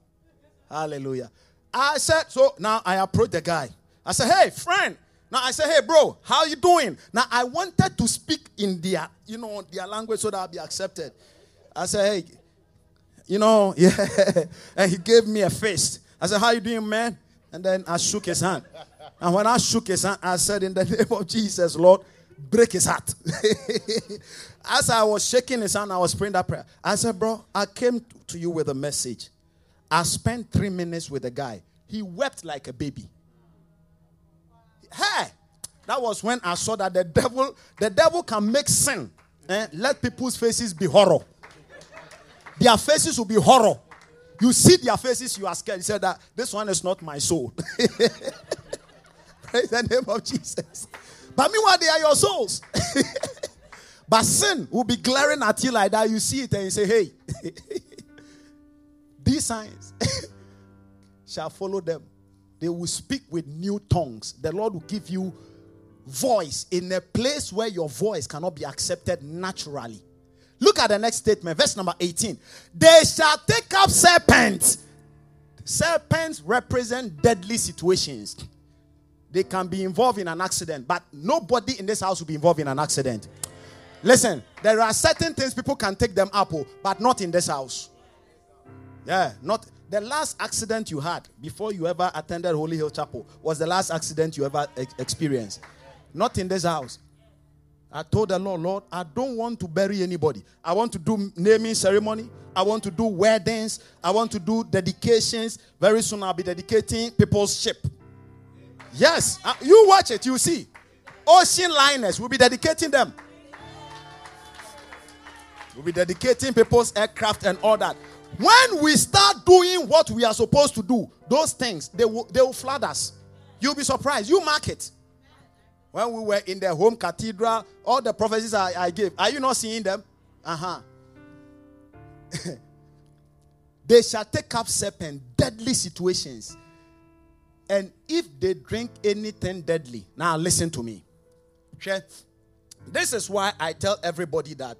Hallelujah. I said, So now I approach the guy. I said, Hey, friend, now I said, hey, bro, how you doing? Now I wanted to speak in their, you know, their language so that I'll be accepted. I said, hey, you know, yeah. and he gave me a fist. I said, how you doing, man? And then I shook his hand. And when I shook his hand, I said, in the name of Jesus, Lord, break his heart. As I was shaking his hand, I was praying that prayer. I said, bro, I came to you with a message. I spent three minutes with a guy. He wept like a baby. Hey, that was when I saw that the devil, the devil can make sin. Eh? Let people's faces be horror. their faces will be horror. You see their faces, you are scared. You said that this one is not my soul. Praise the name of Jesus. But meanwhile, they are your souls. but sin will be glaring at you like that. You see it and you say, hey, these signs shall follow them. They will speak with new tongues. The Lord will give you voice in a place where your voice cannot be accepted naturally. Look at the next statement, verse number 18. They shall take up serpents. Serpents represent deadly situations. They can be involved in an accident, but nobody in this house will be involved in an accident. Listen, there are certain things people can take them up, oh, but not in this house. Yeah, not the last accident you had before you ever attended Holy Hill Chapel was the last accident you ever ex- experienced. Not in this house. I told the Lord, Lord, I don't want to bury anybody. I want to do naming ceremony. I want to do weddings. I want to do dedications. Very soon I'll be dedicating people's ship. Yes, uh, you watch it, you see. Ocean liners, will be dedicating them. We'll be dedicating people's aircraft and all that. When we start doing what we are supposed to do, those things, they will, they will flood us. You'll be surprised. You mark it. When we were in the home cathedral, all the prophecies I, I gave, are you not seeing them? Uh huh. they shall take up serpent, deadly situations. And if they drink anything deadly, now listen to me. This is why I tell everybody that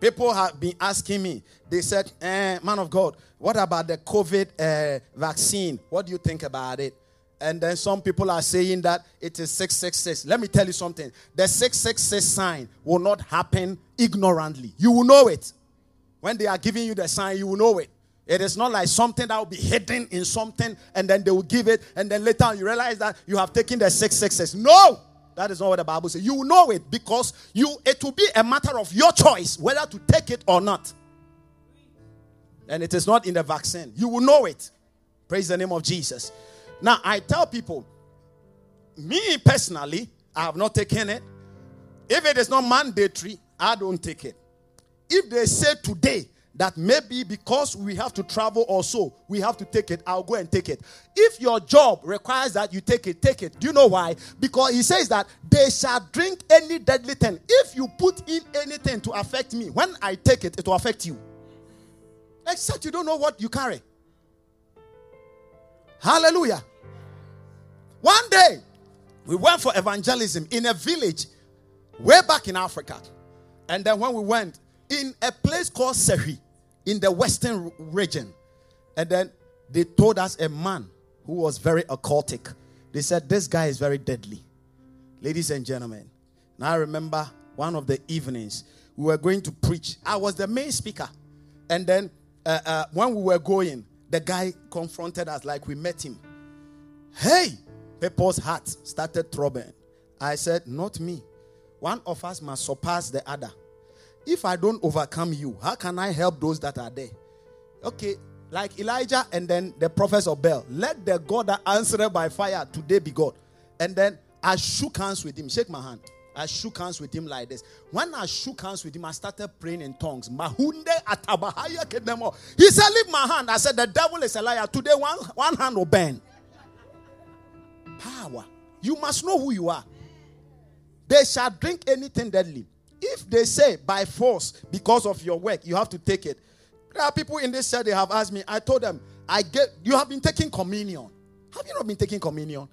people have been asking me. They said, eh, "Man of God, what about the COVID uh, vaccine? What do you think about it?" And then some people are saying that it is 666. Let me tell you something. The 666 sign will not happen ignorantly. You will know it. When they are giving you the sign, you will know it. It is not like something that will be hidden in something and then they will give it and then later on you realize that you have taken the 666. No! That is not what the Bible says. You will know it because you it will be a matter of your choice whether to take it or not. And it is not in the vaccine. You will know it. Praise the name of Jesus. Now, I tell people, me personally, I have not taken it. If it is not mandatory, I don't take it. If they say today that maybe because we have to travel or so, we have to take it, I'll go and take it. If your job requires that you take it, take it. Do you know why? Because he says that they shall drink any deadly thing. If you put in anything to affect me, when I take it, it will affect you. Except you don't know what you carry. Hallelujah. One day, we went for evangelism in a village way back in Africa. And then when we went in a place called Sefwi in the western region, and then they told us a man who was very occultic. They said, This guy is very deadly. Ladies and gentlemen, now I remember one of the evenings we were going to preach. I was the main speaker. And then uh, uh, when we were going, the guy confronted us like we met him. Hey, people's hearts started throbbing. I said, Not me. One of us must surpass the other. If I don't overcome you, how can I help those that are there? Okay, like Elijah and then the prophets of Baal. Let the God that answered by fire today be God. And then I shook hands with him. Shake my hand. I shook hands with him like this. When I shook hands with him, I started praying in tongues. Mahunde atabahaya kedemo. He said, Leave my hand. I said, The devil is a liar. Today, one, one hand will burn. Power. You must know who you are. They shall drink anything deadly. If they say by force, because of your work, you have to take it. There are people in this church, they have asked me, I told them, I get you have been taking communion. Have you not been taking communion?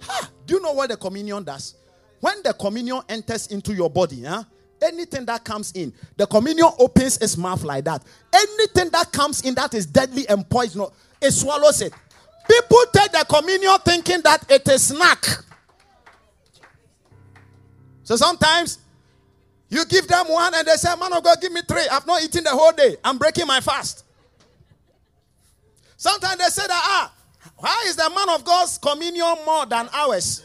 Ha! Do you know what the communion does? When the communion enters into your body, huh? anything that comes in, the communion opens its mouth like that. Anything that comes in that is deadly and poisonous, it swallows it. People take the communion thinking that it is snack. So sometimes you give them one and they say, Man of God, give me three. I've not eaten the whole day. I'm breaking my fast. Sometimes they say that, ah, why is the man of God's communion more than ours?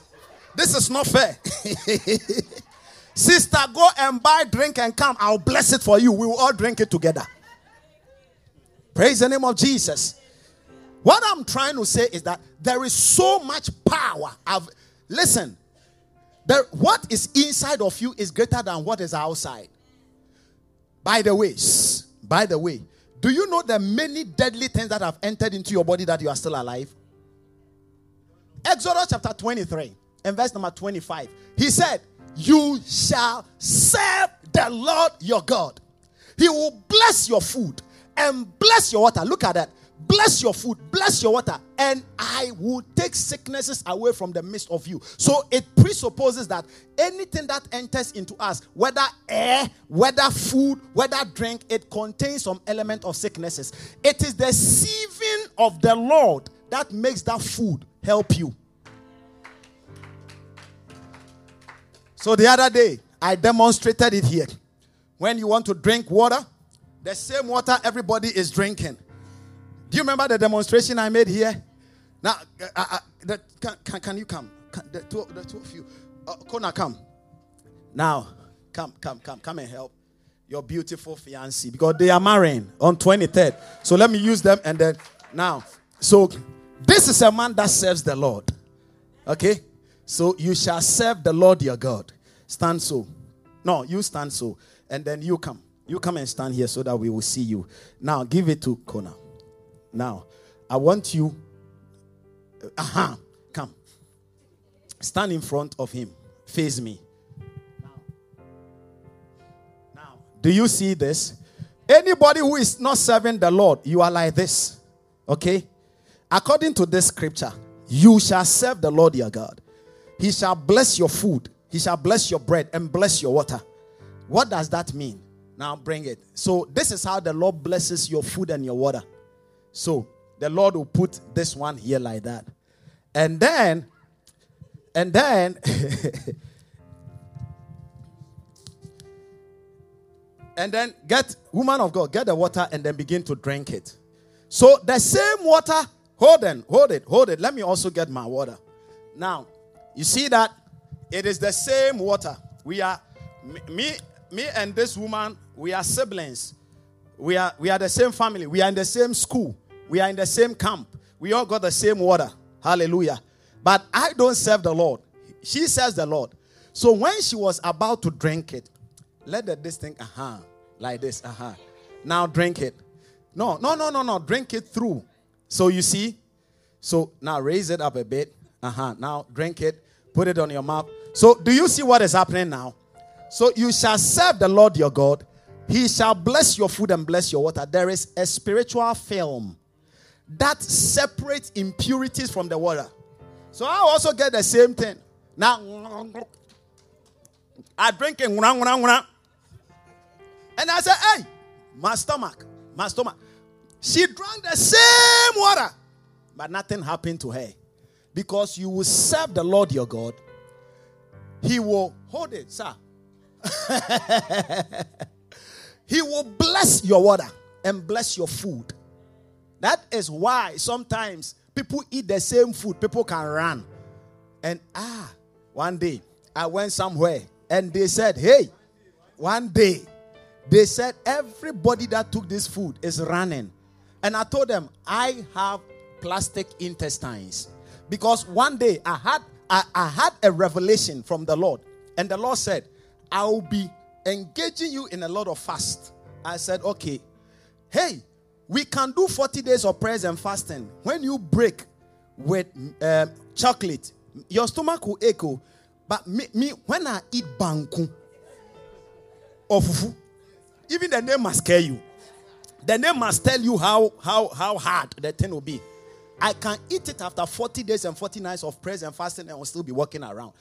This is not fair. Sister, go and buy drink and come. I'll bless it for you. We will all drink it together. Praise the name of Jesus. What I'm trying to say is that there is so much power. Of, listen, there, what is inside of you is greater than what is outside. By the way, by the way, Do you know the many deadly things that have entered into your body that you are still alive? Exodus chapter 23 and verse number 25. He said, You shall serve the Lord your God. He will bless your food and bless your water. Look at that. Bless your food, bless your water, and I will take sicknesses away from the midst of you. So it presupposes that anything that enters into us, whether air, whether food, whether drink, it contains some element of sicknesses. It is the sieving of the Lord that makes that food help you. So the other day, I demonstrated it here. When you want to drink water, the same water everybody is drinking. Do you remember the demonstration I made here? Now, uh, uh, uh the, can, can, can, you come? Can, the, two, the two of you. Uh, Kona, come. Now, come, come, come, come and help your beautiful fiancé because they are marrying on 23rd. So let me use them and then now. So this is a man that serves the Lord. Okay? So you shall serve the Lord your God. Stand so. No, you stand so. And then you come. You come and stand here so that we will see you. Now give it to Kona. Now, I want you. Aha, uh-huh, come. Stand in front of him. Face me. Now, now, do you see this? Anybody who is not serving the Lord, you are like this. Okay? According to this scripture, you shall serve the Lord your God. He shall bless your food, he shall bless your bread, and bless your water. What does that mean? Now bring it. So, this is how the Lord blesses your food and your water. So the Lord will put this one here like that. And then, and then, and then get, woman of God, get the water and then begin to drink it. So the same water, hold on, hold it, hold it. Let me also get my water. Now, you see that it is the same water. We are, me, me and this woman, we are siblings. We are, we are the same family. We are in the same school. We are in the same camp. We all got the same water. Hallelujah. But I don't serve the Lord. She serves the Lord. So when she was about to drink it, let the, this thing, uh-huh, like this, uh-huh. Now drink it. No, no, no, no, no. Drink it through. So you see? So now raise it up a bit. Uh-huh. Now drink it. Put it on your mouth. So do you see what is happening now? So you shall serve the Lord your God. He shall bless your food and bless your water. There is a spiritual film that separates impurities from the water. So I also get the same thing. Now, I drink it, and I say, hey, my stomach, my stomach. She drank the same water, but nothing happened to her. Because you will serve the Lord your God, He will hold it, sir. he will bless your water and bless your food. That is why sometimes people eat the same food, people can run. And ah, one day I went somewhere and they said, Hey, one day they said everybody that took this food is running. And I told them, I have plastic intestines. Because one day I had I, I had a revelation from the Lord. And the Lord said, I'll be engaging you in a lot of fast. I said, okay. Hey, we can do 40 days of prayers and fasting. When you break with um, chocolate, your stomach will echo. But me, me when I eat banku or fufu, even the name must scare you. The name must tell you how, how, how hard the thing will be. I can eat it after 40 days and 40 nights of prayers and fasting and will still be walking around.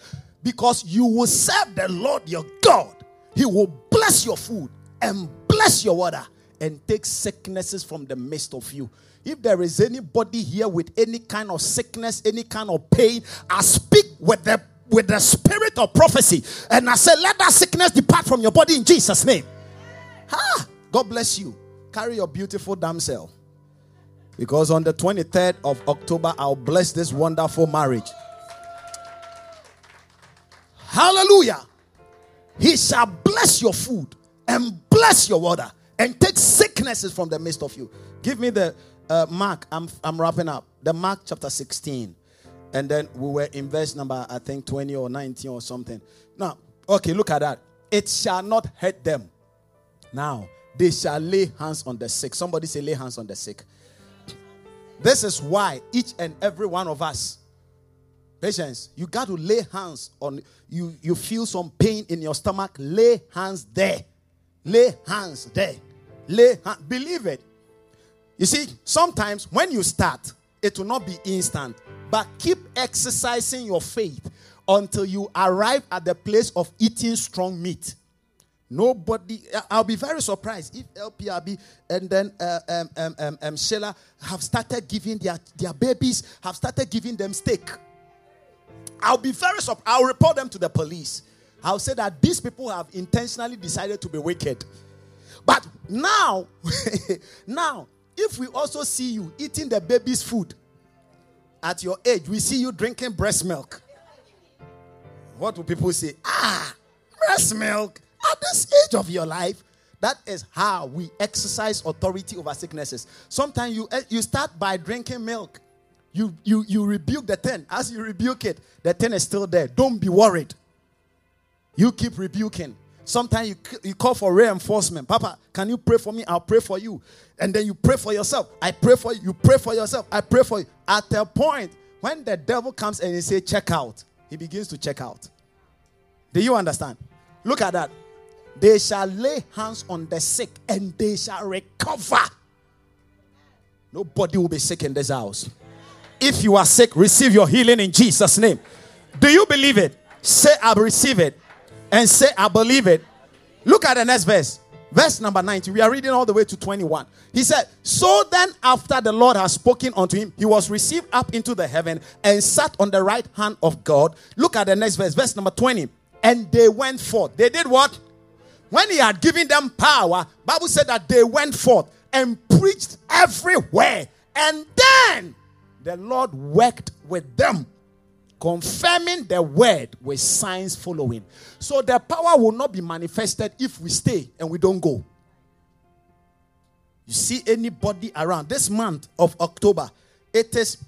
Because you will serve the Lord your God. He will bless your food and bless your water and take sicknesses from the midst of you. If there is anybody here with any kind of sickness, any kind of pain, I speak with the with the spirit of prophecy and I say, let that sickness depart from your body in Jesus' name. Ah, God bless you. Carry your beautiful damsel. Because on the 23rd of October, I'll bless this wonderful marriage. Hallelujah. He shall bless your food and bless your water and take sicknesses from the midst of you. Give me the uh, Mark. I'm, I'm wrapping up. The Mark chapter 16. And then we were in verse number, I think, 20 or 19 or something. Now, okay, look at that. It shall not hurt them. Now, they shall lay hands on the sick. Somebody say, lay hands on the sick. This is why each and every one of us, patience, you got to lay hands on you. You feel some pain in your stomach, lay hands there. Lay hands there. Lay hand, believe it. You see, sometimes when you start, it will not be instant, but keep exercising your faith until you arrive at the place of eating strong meat. Nobody, I'll be very surprised if LPRB and then uh, um, um, um, um, Sheila have started giving their, their babies, have started giving them steak. I'll be very surprised. I'll report them to the police. I'll say that these people have intentionally decided to be wicked. But now, now, if we also see you eating the baby's food at your age, we see you drinking breast milk. What will people say? Ah, breast milk at this age of your life. That is how we exercise authority over sicknesses. Sometimes you, eh, you start by drinking milk. You, you, you rebuke the thing. As you rebuke it, the thing is still there. Don't be worried. You keep rebuking. Sometimes you, you call for reinforcement. Papa, can you pray for me? I'll pray for you. And then you pray for yourself. I pray for you. You pray for yourself. I pray for you. At a point, when the devil comes and he say check out, he begins to check out. Do you understand? Look at that. They shall lay hands on the sick and they shall recover. Nobody will be sick in this house. If you are sick, receive your healing in Jesus' name. Do you believe it? Say, I receive it. And say, I believe it. Look at the next verse. Verse number 19. We are reading all the way to 21. He said, So then, after the Lord has spoken unto him, he was received up into the heaven and sat on the right hand of God. Look at the next verse, verse number 20. And they went forth. They did what? when he had given them power, Bible said that they went forth and preached everywhere. And then the Lord worked with them, confirming the word with signs following. So the power will not be manifested if we stay and we don't go. You see anybody around this month of October, it is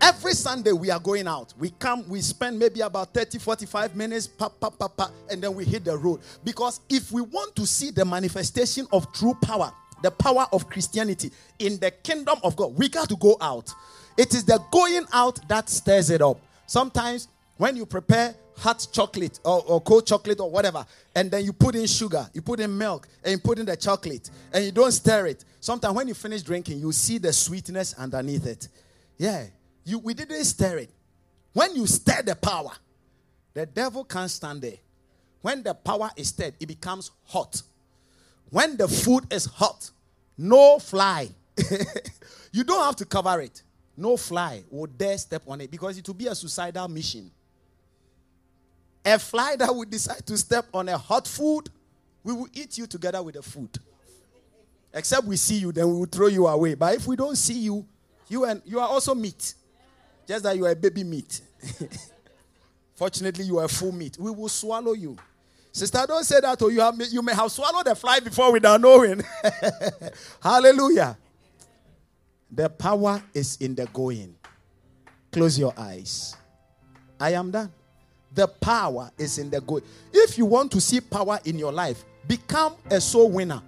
Every Sunday we are going out. We come, we spend maybe about 30, 45 minutes, pa, pa, pa, pa, and then we hit the road. Because if we want to see the manifestation of true power, the power of Christianity in the kingdom of God, we got to go out. It is the going out that stirs it up. Sometimes when you prepare hot chocolate or, or, cold chocolate or whatever, and then you put in sugar, you put in milk, and you put in the chocolate, and you don't stir it. Sometimes when you finish drinking, you see the sweetness underneath it. Yeah, you, we didn't stir it. When you stir the power, the devil can't stand there. When the power is stirred, it becomes hot. When the food is hot, no fly. you don't have to cover it. No fly will dare step on it because it will be a suicidal mission. A fly that would decide to step on a hot food, we will eat you together with the food. Except we see you, then we will throw you away. But if we don't see you, you and you are also meat. Just that you are a baby meat. Fortunately, you are full meat. We will swallow you. Sister, don't say that, or oh, you, have, you may have swallowed the fly before without knowing. Hallelujah. The power is in the going. Close your eyes. I am done. The power is in the going. If you want to see power in your life, become a soul winner.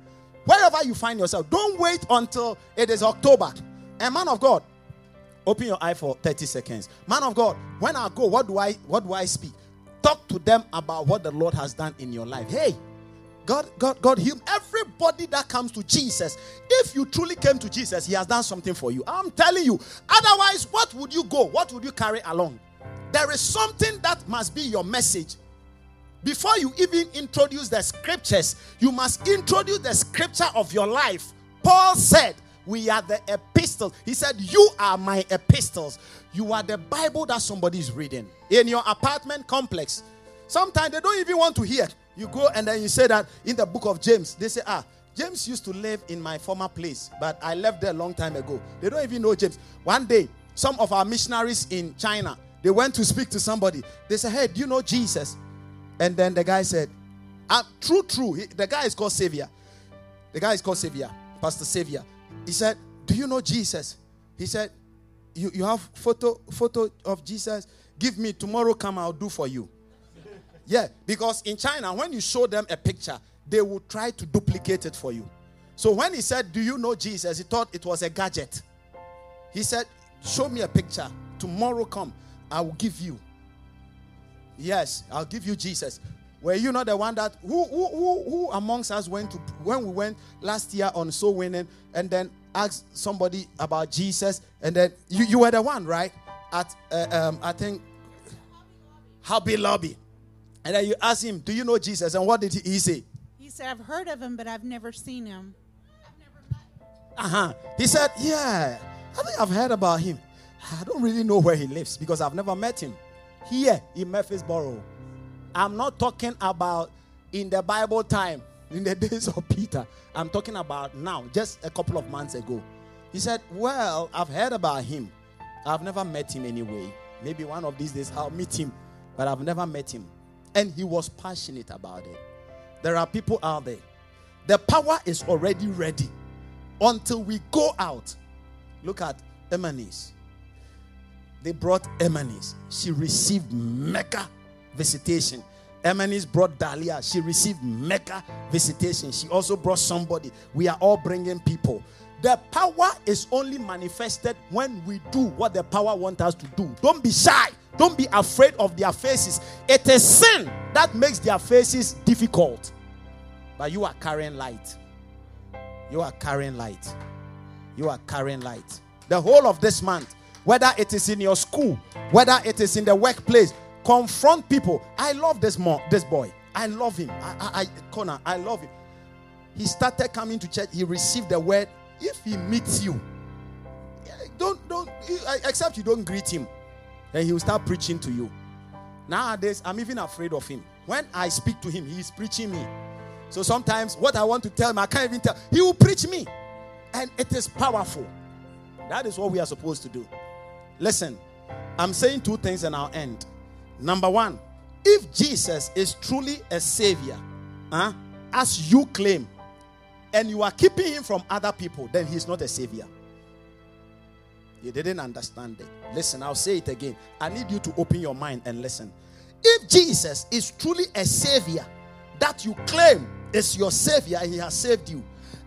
Wherever you find yourself, don't wait until it is October. A man of God, Open your eye for 30 seconds. Man of God, when I go, what do I what do I speak? Talk to them about what the Lord has done in your life. Hey, God, God, God, Him. Everybody that comes to Jesus, if you truly came to Jesus, He has done something for you. I'm telling you. Otherwise, what would you go? What would you carry along? There is something that must be your message. Before you even introduce the scriptures, you must introduce the scripture of your life. Paul said, we are the epistles. He said, You are my epistles. You are the Bible that somebody is reading in your apartment complex. Sometimes they don't even want to hear. You go and then you say that in the book of James. They say, Ah, James used to live in my former place, but I left there a long time ago. They don't even know James. One day, some of our missionaries in China, they went to speak to somebody. They said, Hey, do you know Jesus? And then the guy said, ah, True, true. He, the guy is called Savior. The guy is called Savior, Pastor Savior. He said, Do you know Jesus? He said, You, you have photo photo of Jesus? Give me tomorrow, come, I'll do for you. Yeah, because in China, when you show them a picture, they will try to duplicate it for you. So when he said, Do you know Jesus? He thought it was a gadget. He said, Show me a picture. Tomorrow come, I will give you. Yes, I'll give you Jesus. Were you not the one that who who who, who amongst us went to when we went last year on soul winning and then asked somebody about Jesus and then you, you were the one right at uh, um, I think Hobby Lobby and then you asked him, "Do you know Jesus?" And what did he, say? He said, I've heard of him, but I've never seen him. I've never met him. Uh huh. He said, "Yeah, I think I've heard about him. I don't really know where he lives because I've never met him here in Murfreesboro." I'm not talking about in the Bible time, in the days of Peter. I'm talking about now, just a couple of months ago. He said, Well, I've heard about him. I've never met him anyway. Maybe one of these days I'll meet him, but I've never met him. And he was passionate about it. There are people out there. The power is already ready until we go out. Look at Emanis. They brought Emanis. She received mega visitation. Emanis brought Dahlia. She received mega visitation. She also brought somebody. We are all bringing people. The power is only manifested when we do what the power wants us to do. Don't be shy. Don't be afraid of their faces. It is sin that makes their faces difficult. But you are carrying light. You are carrying light. You are carrying light. The whole of this month, whether it is in your school, whether it is in the workplace, confront people. I love this mo- this boy. I love him. I, I, I Connor, I love him. He started coming to church. He received the word. If he meets you, don't don't except you don't greet him, then he will start preaching to you. Nowadays, I'm even afraid of him. When I speak to him, he is preaching me. So sometimes what I want to tell him, I can't even tell. He will preach me, and it is powerful. That is what we are supposed to do. Listen, I'm saying two things and I'll end. Number one, if Jesus is truly a savior, huh, as you claim, and you are keeping him from other people, then he's not a savior. You didn't understand it. Listen, I'll say it again. I need you to open your mind and listen. If Jesus is truly a savior that you claim is your savior, he has saved you,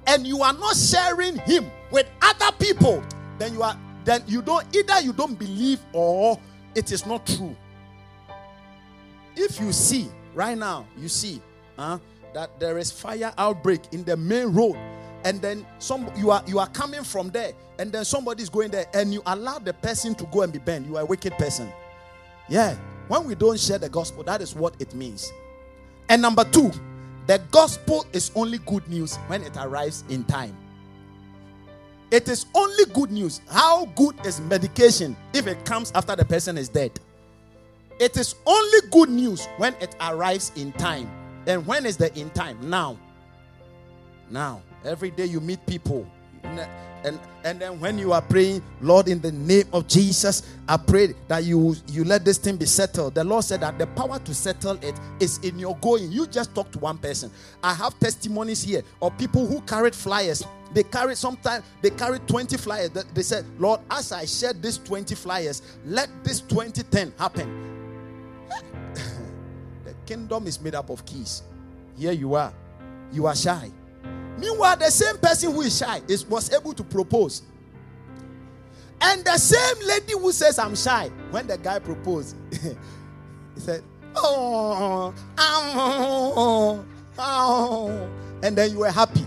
and you are not sharing him with other people, then you are then you don't either you don't believe or it is not true. If you see right now, you see huh, that there is fire outbreak in the main road, and then some you are you are coming from there, and then somebody is going there, and you allow the person to go and be burned. You are a wicked person. Yeah. When we don't share the gospel, that is what it means. And number two, the gospel is only good news when it arrives in time. It is only good news. How good is medication if it comes after the person is dead? It is only good news when it arrives in time. And when is the in time? Now. Now. Every day you meet people. And, and then when you are praying, Lord, in the name of Jesus, I pray that you you let this thing be settled. The Lord said that the power to settle it is in your going. You just talk to one person. I have testimonies here of people who carried flyers. They carried sometimes they carried 20 flyers. They said, Lord, as I shared these 20 flyers, let this 2010 happen. the kingdom is made up of keys. Here you are. You are shy. Meanwhile, the same person who is shy is was able to propose. And the same lady who says I'm shy, when the guy proposed, he said, Oh, oh, oh, and then you were happy.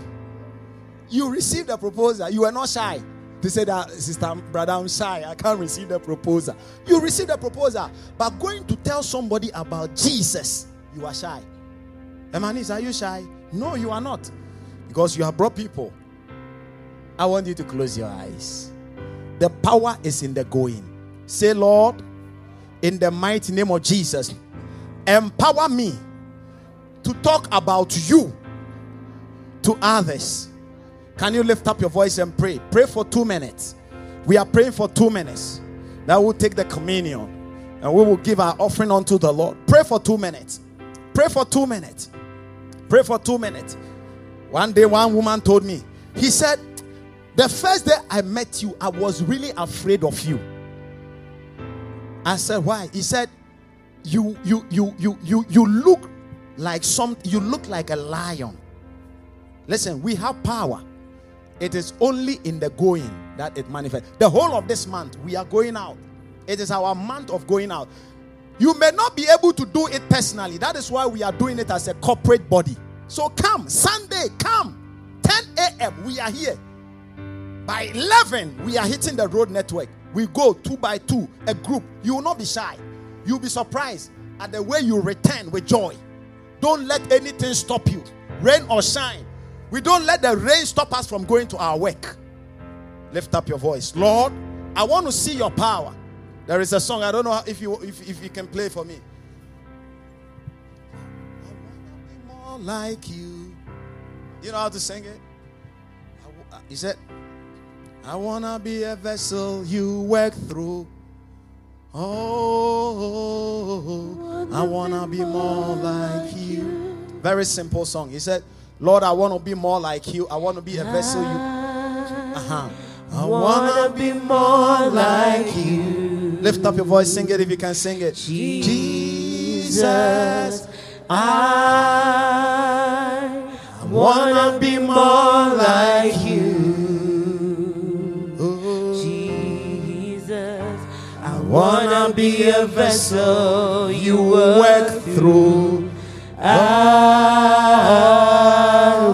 You received the proposal. You were not shy. They said that, sister, brother, I'm shy. I can't receive the proposal. You received the proposal, but going to tell somebody about Jesus, you are shy. Emanis, are you shy? No, you are not. Because you have brought people. I want you to close your eyes. The power is in the going. Say, Lord, in the mighty name of Jesus, empower me to talk about you to others. Can you lift up your voice and pray? Pray for two minutes. We are praying for two minutes. Now we'll take the communion and we will give our offering unto the Lord. Pray for two minutes. Pray for two minutes. Pray for two minutes. One day, one woman told me, he said, The first day I met you, I was really afraid of you. I said, Why? He said, You you you you you you look like some you look like a lion. Listen, we have power. It is only in the going that it manifests. The whole of this month, we are going out. It is our month of going out. You may not be able to do it personally. That is why we are doing it as a corporate body. So come, Sunday, come. 10 a.m., we are here. By 11, we are hitting the road network. We go two by two, a group. You will not be shy. You'll be surprised at the way you return with joy. Don't let anything stop you, rain or shine. We don't let the rain stop us from going to our work. Lift up your voice. Lord, I want to see your power. There is a song, I don't know if you if, if you can play for me. Like you. You know how to sing it? He said, I wanna be a vessel you work through. Oh, I wanna be more like you. Very simple song. He said, Lord, I want to be more like you. I want to be a vessel you. Uh-huh. I wanna be more like you. Lift up your voice, sing it if you can sing it. Jesus, I wanna be more like you. Jesus, I wanna be a vessel you work work through. I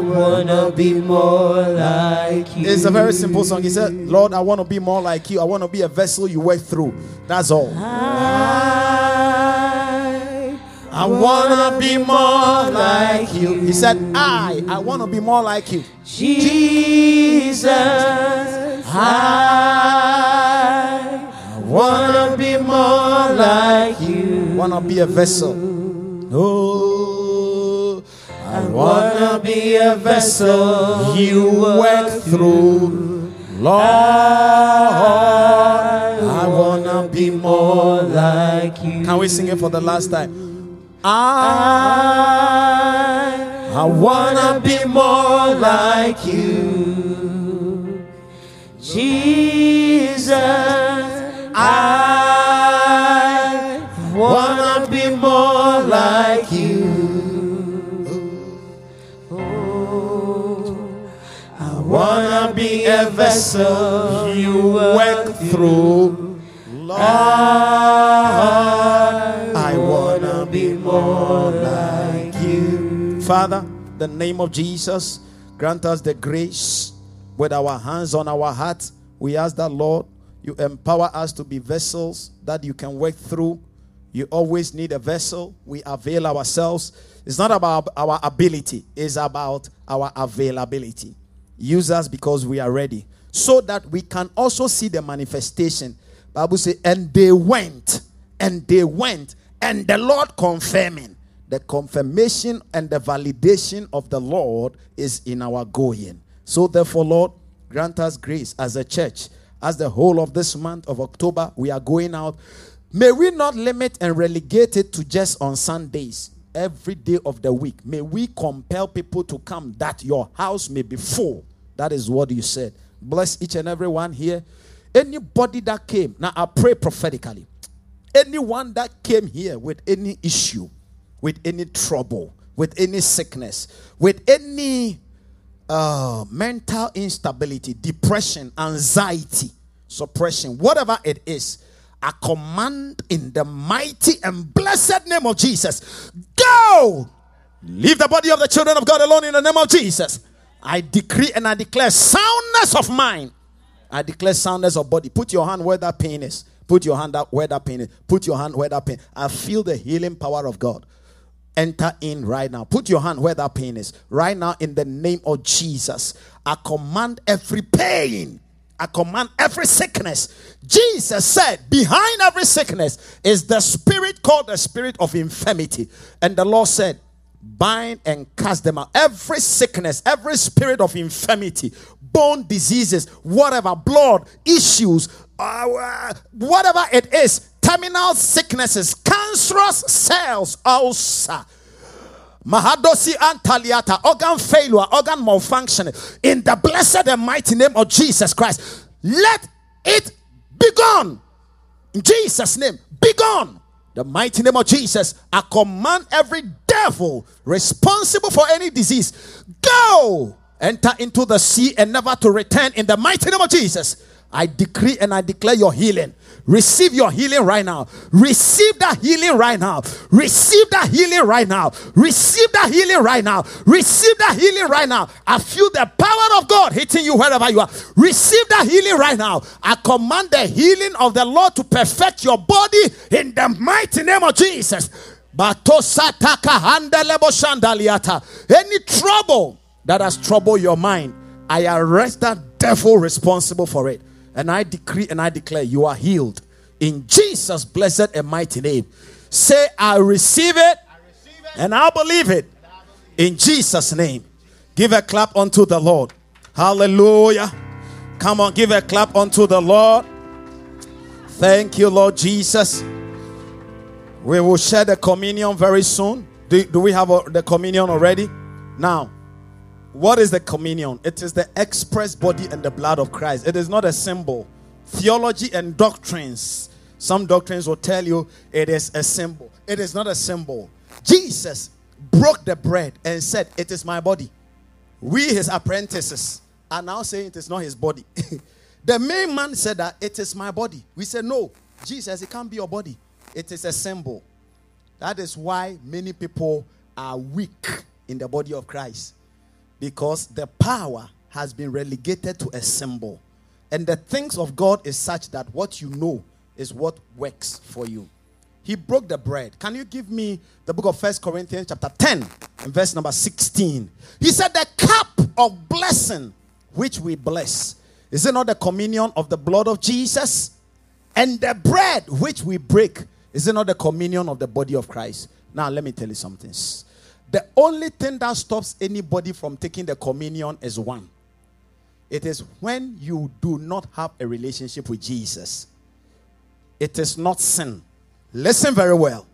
wanna be more like you. It's a very simple song. He said, Lord, I want to be more like you. I want to be a vessel you work through. That's all. I, I want to be more like you. He said, I, I want to be more like you. Jesus, I wanna be more like you. Want to be a vessel. Oh, I Wanna be a vessel you work through. Lord, I want to be more. like you. Can we sing it for the last time? I, I, to be more like you. Jesus, I wanna be more like you. Oh, I wanna be a vessel you work through. Lord, I like you. Father, the name of Jesus, grant us the grace with our hands on our heart. We ask that, Lord, you empower us to be vessels that you can work through. You always need a vessel. We avail ourselves. It's not about our ability, it's about our availability. Use us because we are ready so that we can also see the manifestation. Bible says, and they went, and they went, and the Lord confirming. The confirmation and the validation of the Lord is in our going. So, therefore, Lord, grant us grace as a church. As the whole of this month of October, we are going out. May we not limit and relegate it to just on Sundays, every day of the week. May we compel people to come that your house may be full. That is what you said. Bless each and every one here. Anybody that came, now I pray prophetically. Anyone that came here with any issue, with any trouble, with any sickness, with any uh, mental instability, depression, anxiety, suppression, whatever it is, I command in the mighty and blessed name of Jesus, go! Leave the body of the children of God alone in the name of Jesus. I decree and I declare soundness of mind. I declare soundness of body. Put your hand where that pain is. Put your hand up where that pain is. Put your hand where that pain. I feel the healing power of God. Enter in right now. Put your hand where that pain is. Right now, in the name of Jesus, I command every pain. I command every sickness. Jesus said, behind every sickness is the spirit called the spirit of infirmity. And the Lord said, bind and cast them out. Every sickness, every spirit of infirmity, bone diseases, whatever, blood issues, uh, whatever it is, terminal sicknesses, cancerous cells, ulcer. Mahadosi antaliata, organ failure, organ malfunction. In the blessed and mighty name of Jesus Christ, let it be gone. In Jesus' name, be gone. The mighty name of Jesus, I command every devil responsible for any disease, go enter into the sea and never to return in the mighty name of Jesus. I decree and I declare your healing. Receive your healing right now. Receive that healing right now. Receive that healing right now. Receive that healing right now. Receive that healing right now. I feel the power of God hitting you wherever you are. Receive that healing right now. I command the healing of the Lord to perfect your body in the mighty name of Jesus. Any trouble that has troubled your mind, I arrest that devil responsible for it. And I decree and I declare you are healed in Jesus' blessed and mighty name. Say, I receive it, I receive it and I believe it in Jesus' name. Give a clap unto the Lord. Hallelujah. Come on, give a clap unto the Lord. Thank you, Lord Jesus. We will share the communion very soon. Do, do we have a, the communion already? Now, what is the communion? It is the express body and the blood of Christ. It is not a symbol. Theology and doctrines. Some doctrines will tell you it is a symbol. It is not a symbol. Jesus broke the bread and said, It is my body. We, his apprentices, are now saying it is not his body. the main man said that it is my body. We said, No, Jesus, it can't be your body. It is a symbol. That is why many people are weak in the body of Christ because the power has been relegated to a symbol. And the things of God is such that what you know is what works for you. He broke the bread. Can you give me the book of First Corinthians chapter 10 and verse number 16? He said, The cup of blessing which we bless. Is it not the communion of the blood of Jesus? And the bread which we break. Is it not the communion of the body of Christ? Now, let me tell you something. The only thing that stops anybody from taking the communion is one. It is when you do not have a relationship with Jesus. It is not sin. Listen very well.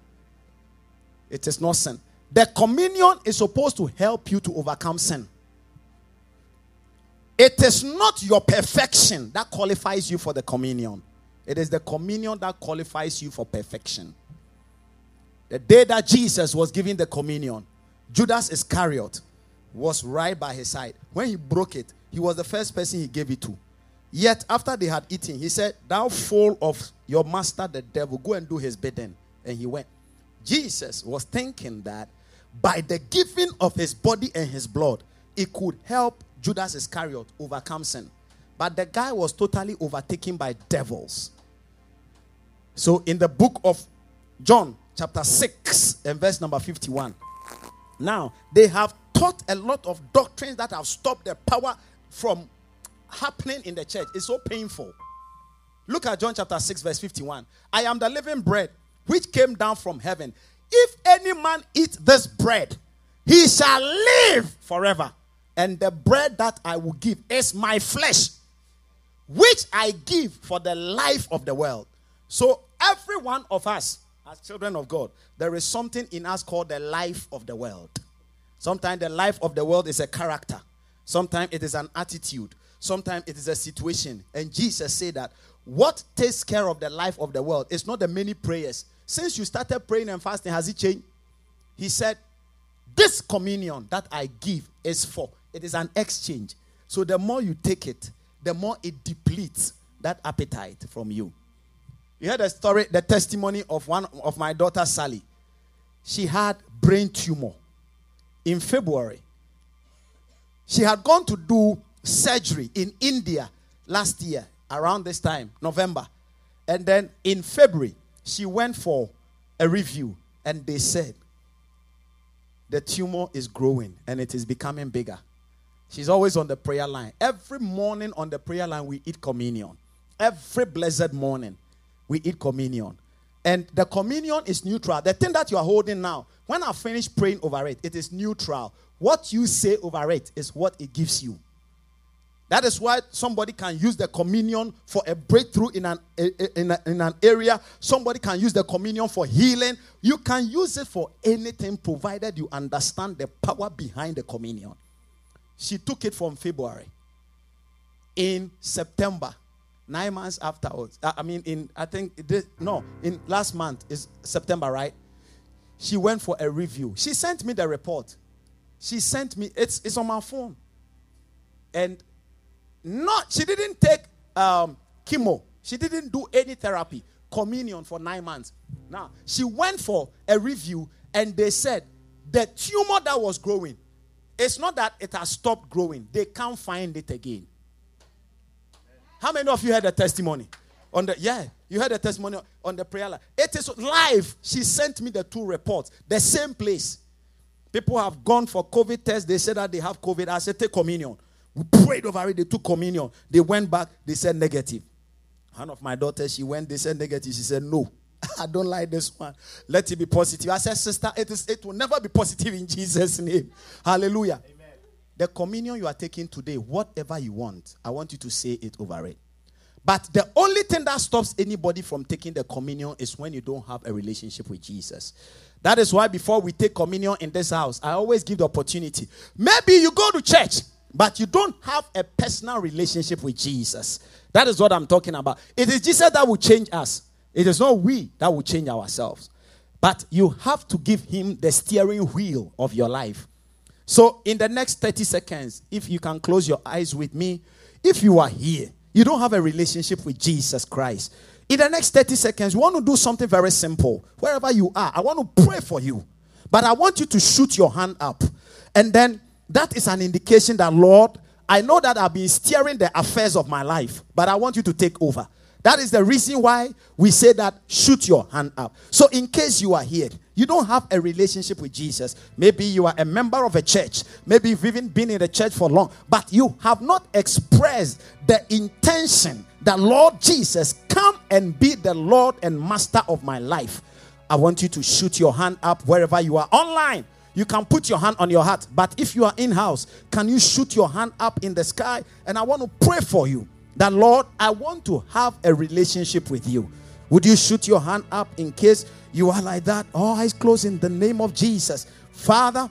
It is not sin. The communion is supposed to help you to overcome sin. It is not your perfection that qualifies you for the communion. It is the communion that qualifies you for perfection. The day that Jesus was giving the communion, Judas Iscariot was right by his side. When he broke it, he was the first person he gave it to. Yet, after they had eaten, he said, Thou fool of your master, the devil, go and do his bidding. And he went. Jesus was thinking that by the giving of his body and his blood, it could help Judas Iscariot overcome sin. But the guy was totally overtaken by devils. So, in the book of John, chapter 6, and verse number 51, now, they have taught a lot of doctrines that have stopped the power from happening in the church. It's so painful. Look at John chapter 6, verse 51. I am the living bread which came down from heaven. If any man eat this bread, he shall live forever. And the bread that I will give is my flesh, which I give for the life of the world. So, every one of us as children of God, there is something in us called the life of the world. Sometimes the life of the world is a character, sometimes it is an attitude, sometimes it is a situation. And Jesus said that what takes care of the life of the world is not the many prayers. Since you started praying and fasting, has it changed? He said, This communion that I give is for, it is an exchange. So the more you take it, the more it depletes that appetite from you. You heard the story, the testimony of one of my daughter, Sally. She had brain tumor in February. She had gone to do surgery in India last year, around this time, November. And then in February, she went for a review, and they said the tumor is growing and it is becoming bigger. She's always on the prayer line. Every morning on the prayer line, we eat communion. Every blessed morning we eat communion. And the communion is neutral. The thing that you are holding now, when I finish praying over it, it is neutral. What you say over it is what it gives you. That is why somebody can use the communion for a breakthrough in an, in, a, in an area. Somebody can use the communion for healing. You can use it for anything provided you understand the power behind the communion. She took it from February. In September, nine months afterwards, I mean, in I think this, no, in last month is September, right? She went for a review. She sent me the report. She sent me it's it's on my phone. and not she didn't take um, chemo. She didn't do any therapy. Communion for nine months. Now she went for a review, and they said the tumor that was growing. It's not that it has stopped growing. They can't find it again. How many of you had a testimony? On the yeah, you had a testimony on the prayer line. It is live. She sent me the two reports, the same place. People have gone for COVID test. They said that they have COVID. I said, take communion. We prayed over it. They took communion. They went back. They said negative. One of my daughters, she went. They said negative. She said, no. I don't like this one. Let it be positive. I said, sister, it is. It will never be positive in Jesus' name. Hallelujah. Amen. The communion you are taking today, whatever you want, I want you to say it over it. But the only thing that stops anybody from taking the communion is when you don't have a relationship with Jesus. That is why before we take communion in this house, I always give the opportunity. Maybe you go to church, but you don't have a personal relationship with Jesus. That is what I'm talking about. It is Jesus that will change us, it is not we that will change ourselves. But you have to give him the steering wheel of your life. So, in the next 30 seconds, if you can close your eyes with me, if you are here, you don't have a relationship with Jesus Christ. In the next 30 seconds, we want to do something very simple. Wherever you are, I want to pray for you. But I want you to shoot your hand up. And then that is an indication that, Lord, I know that I've been steering the affairs of my life, but I want you to take over. That is the reason why we say that shoot your hand up. So, in case you are here, you don't have a relationship with Jesus. Maybe you are a member of a church. Maybe you've even been in the church for long, but you have not expressed the intention that Lord Jesus, come and be the Lord and Master of my life. I want you to shoot your hand up wherever you are online. You can put your hand on your heart, but if you are in house, can you shoot your hand up in the sky? And I want to pray for you that, Lord, I want to have a relationship with you. Would you shoot your hand up in case you are like that? All eyes closed in the name of Jesus. Father,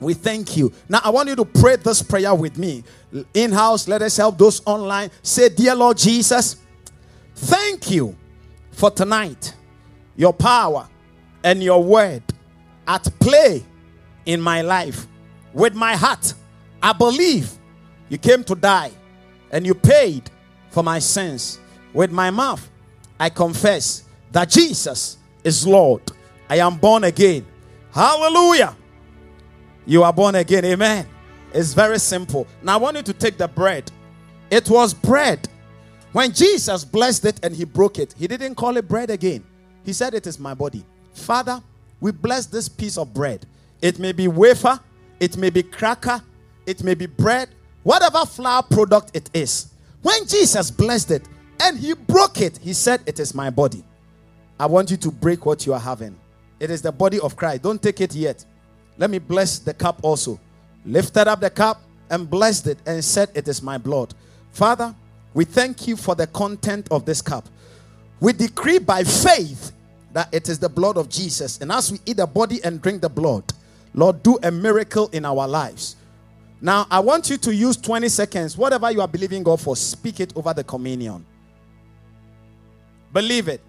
we thank you. Now, I want you to pray this prayer with me. In house, let us help those online. Say, Dear Lord Jesus, thank you for tonight, your power and your word at play in my life. With my heart, I believe you came to die and you paid for my sins. With my mouth, I confess that Jesus is Lord. I am born again. Hallelujah. You are born again. Amen. It's very simple. Now I want you to take the bread. It was bread. When Jesus blessed it and he broke it, he didn't call it bread again. He said, It is my body. Father, we bless this piece of bread. It may be wafer, it may be cracker, it may be bread, whatever flour product it is. When Jesus blessed it and he broke it, he said, It is my body. I want you to break what you are having. It is the body of Christ. Don't take it yet. Let me bless the cup also. Lifted up the cup and blessed it and said, It is my blood. Father, we thank you for the content of this cup. We decree by faith that it is the blood of Jesus. And as we eat the body and drink the blood, Lord, do a miracle in our lives. Now, I want you to use 20 seconds. Whatever you are believing God for, speak it over the communion. Believe it.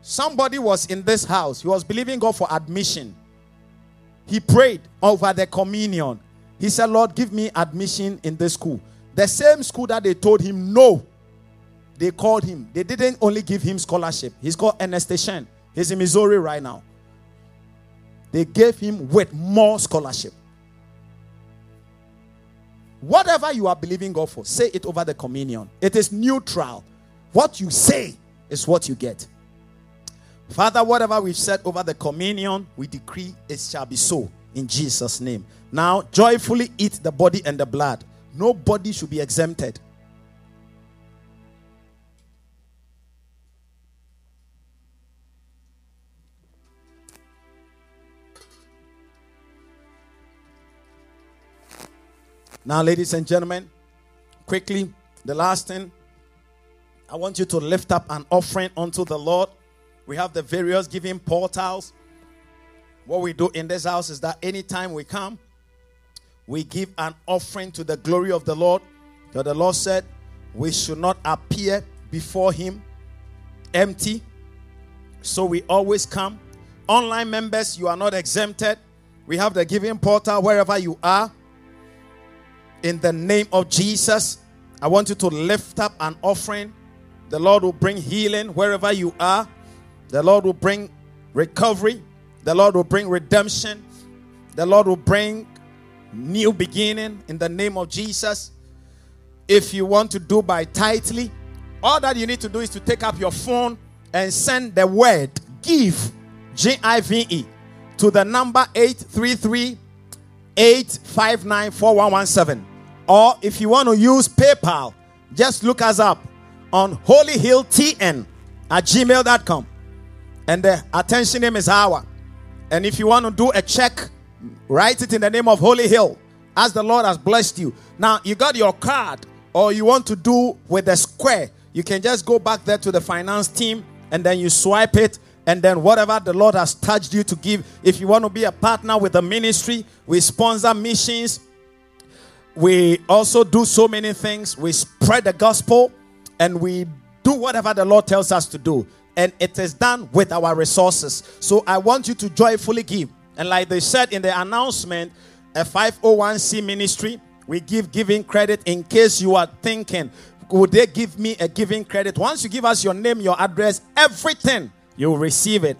Somebody was in this house. He was believing God for admission. He prayed over the communion. He said, Lord, give me admission in this school. The same school that they told him no. They called him. They didn't only give him scholarship. He's called Ernest Shen. He's in Missouri right now. They gave him with more scholarship. Whatever you are believing God for, say it over the communion. It is neutral. What you say is what you get. Father, whatever we've said over the communion, we decree it shall be so in Jesus' name. Now, joyfully eat the body and the blood. Nobody should be exempted. Now, ladies and gentlemen, quickly, the last thing, I want you to lift up an offering unto the Lord. We have the various giving portals. What we do in this house is that anytime we come, we give an offering to the glory of the Lord. So the Lord said, We should not appear before Him empty. So we always come. Online members, you are not exempted. We have the giving portal wherever you are. In the name of Jesus, I want you to lift up an offering. The Lord will bring healing wherever you are. The Lord will bring recovery. The Lord will bring redemption. The Lord will bring new beginning in the name of Jesus. If you want to do by tightly, all that you need to do is to take up your phone and send the word give G I V E to the number 833 859 4117. Or if you want to use PayPal, just look us up on holyhilltn at gmail.com. And the attention name is Our. And if you want to do a check, write it in the name of Holy Hill as the Lord has blessed you. Now, you got your card, or you want to do with the square, you can just go back there to the finance team and then you swipe it. And then, whatever the Lord has touched you to give, if you want to be a partner with the ministry, we sponsor missions, we also do so many things. We spread the gospel and we do whatever the Lord tells us to do. And it is done with our resources. So I want you to joyfully give. And like they said in the announcement, a 501c ministry, we give giving credit in case you are thinking, would they give me a giving credit? Once you give us your name, your address, everything, you will receive it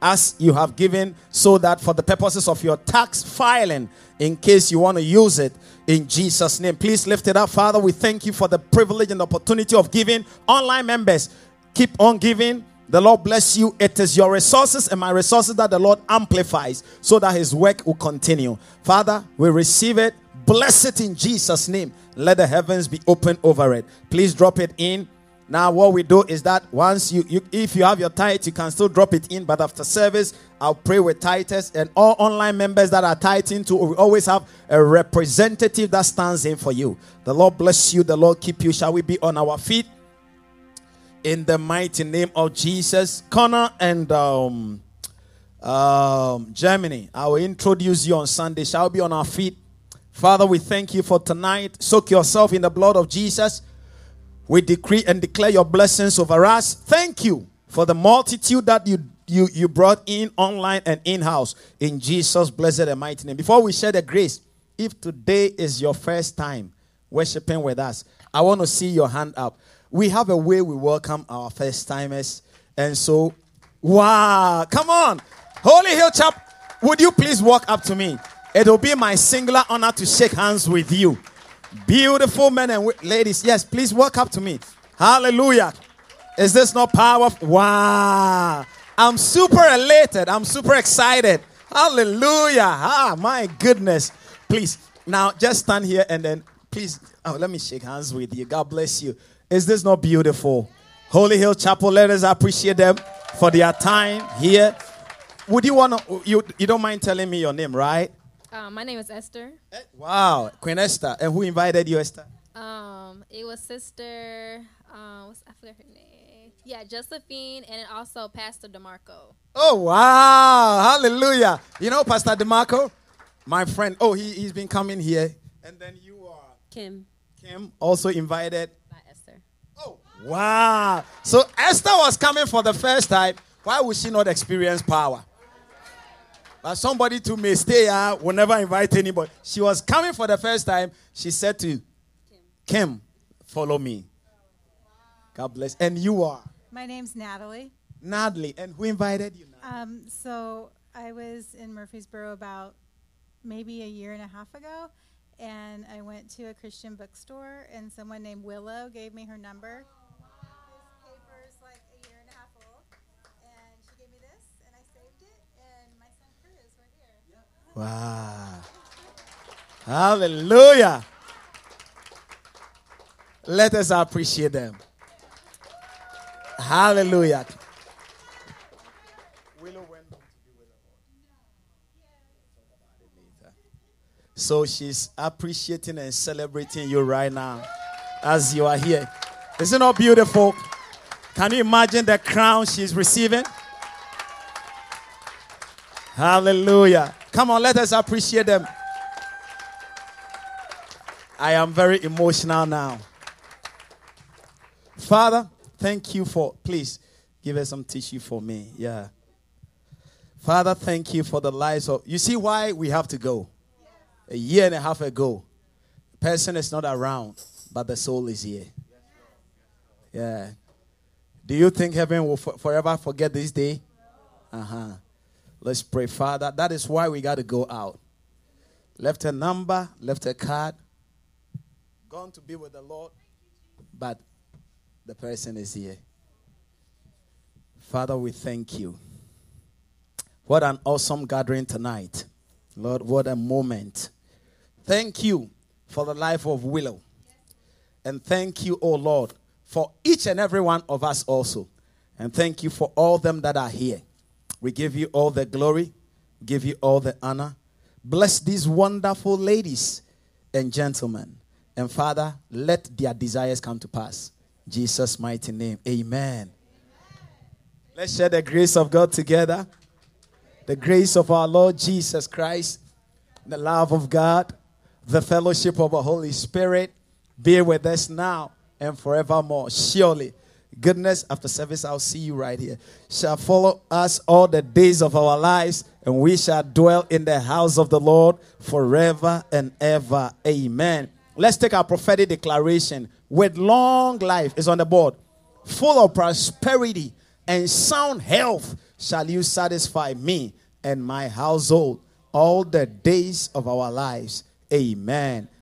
as you have given, so that for the purposes of your tax filing, in case you want to use it, in Jesus' name. Please lift it up. Father, we thank you for the privilege and opportunity of giving. Online members, keep on giving. The Lord bless you. It is your resources and my resources that the Lord amplifies so that his work will continue. Father, we receive it. Bless it in Jesus' name. Let the heavens be open over it. Please drop it in now, what we do is that once you, you if you have your tithe, you can still drop it in. But after service, I'll pray with tithes and all online members that are tithing to. We always have a representative that stands in for you. The Lord bless you. The Lord keep you. Shall we be on our feet? In the mighty name of Jesus, Connor and um, um, Germany. I will introduce you on Sunday. Shall we be on our feet? Father, we thank you for tonight. Soak yourself in the blood of Jesus. We decree and declare your blessings over us. Thank you for the multitude that you you, you brought in online and in house in Jesus' blessed and mighty name. Before we share the grace, if today is your first time worshiping with us, I want to see your hand up. We have a way we welcome our first timers. And so, wow, come on. Holy Hill Chap, would you please walk up to me? It will be my singular honor to shake hands with you. Beautiful men and ladies. Yes, please walk up to me. Hallelujah. Is this not powerful? Wow. I'm super elated. I'm super excited. Hallelujah. Ah, my goodness. Please, now just stand here and then please, oh, let me shake hands with you. God bless you. Is this not beautiful? Holy Hill Chapel, let us appreciate them for their time here. Would you want to, you, you don't mind telling me your name, right? Um, my name is Esther. Wow, Queen Esther. And who invited you, Esther? Um, it was Sister. Um, I forgot her name. Yeah, Josephine, and also Pastor Demarco. Oh wow, Hallelujah! You know Pastor Demarco, my friend. Oh, he he's been coming here, and then you are Kim. Kim also invited. By Esther. Oh wow! So Esther was coming for the first time. Why would she not experience power? But somebody to may stay here, will never invite anybody. She was coming for the first time. She said to Kim, Kim follow me. God bless. And you are? My name's Natalie. Natalie. And who invited you? Um, so I was in Murfreesboro about maybe a year and a half ago, and I went to a Christian bookstore, and someone named Willow gave me her number. Wow. Hallelujah. Let us appreciate them. Hallelujah. So she's appreciating and celebrating you right now as you are here. Isn't it beautiful? Can you imagine the crown she's receiving? Hallelujah. Come on, let us appreciate them. I am very emotional now. Father, thank you for, please give us some tissue for me. Yeah. Father, thank you for the lives of, you see why we have to go? A year and a half ago, Person is not around, but the soul is here. Yeah. Do you think heaven will for- forever forget this day? Uh huh. Let's pray, Father. That is why we got to go out. Left a number, left a card, gone to be with the Lord, but the person is here. Father, we thank you. What an awesome gathering tonight. Lord, what a moment. Thank you for the life of Willow. And thank you, oh Lord, for each and every one of us also. And thank you for all them that are here. We give you all the glory, give you all the honor. Bless these wonderful ladies and gentlemen. And Father, let their desires come to pass. Jesus' mighty name. Amen. Let's share the grace of God together. The grace of our Lord Jesus Christ, the love of God, the fellowship of the Holy Spirit be with us now and forevermore. Surely, goodness after service, I'll see you right here, shall follow us all the days of our lives, and we shall dwell in the house of the Lord forever and ever. Amen. Let's take our prophetic declaration with long life is on the board, full of prosperity and sound health shall you satisfy me and my household all the days of our lives. Amen.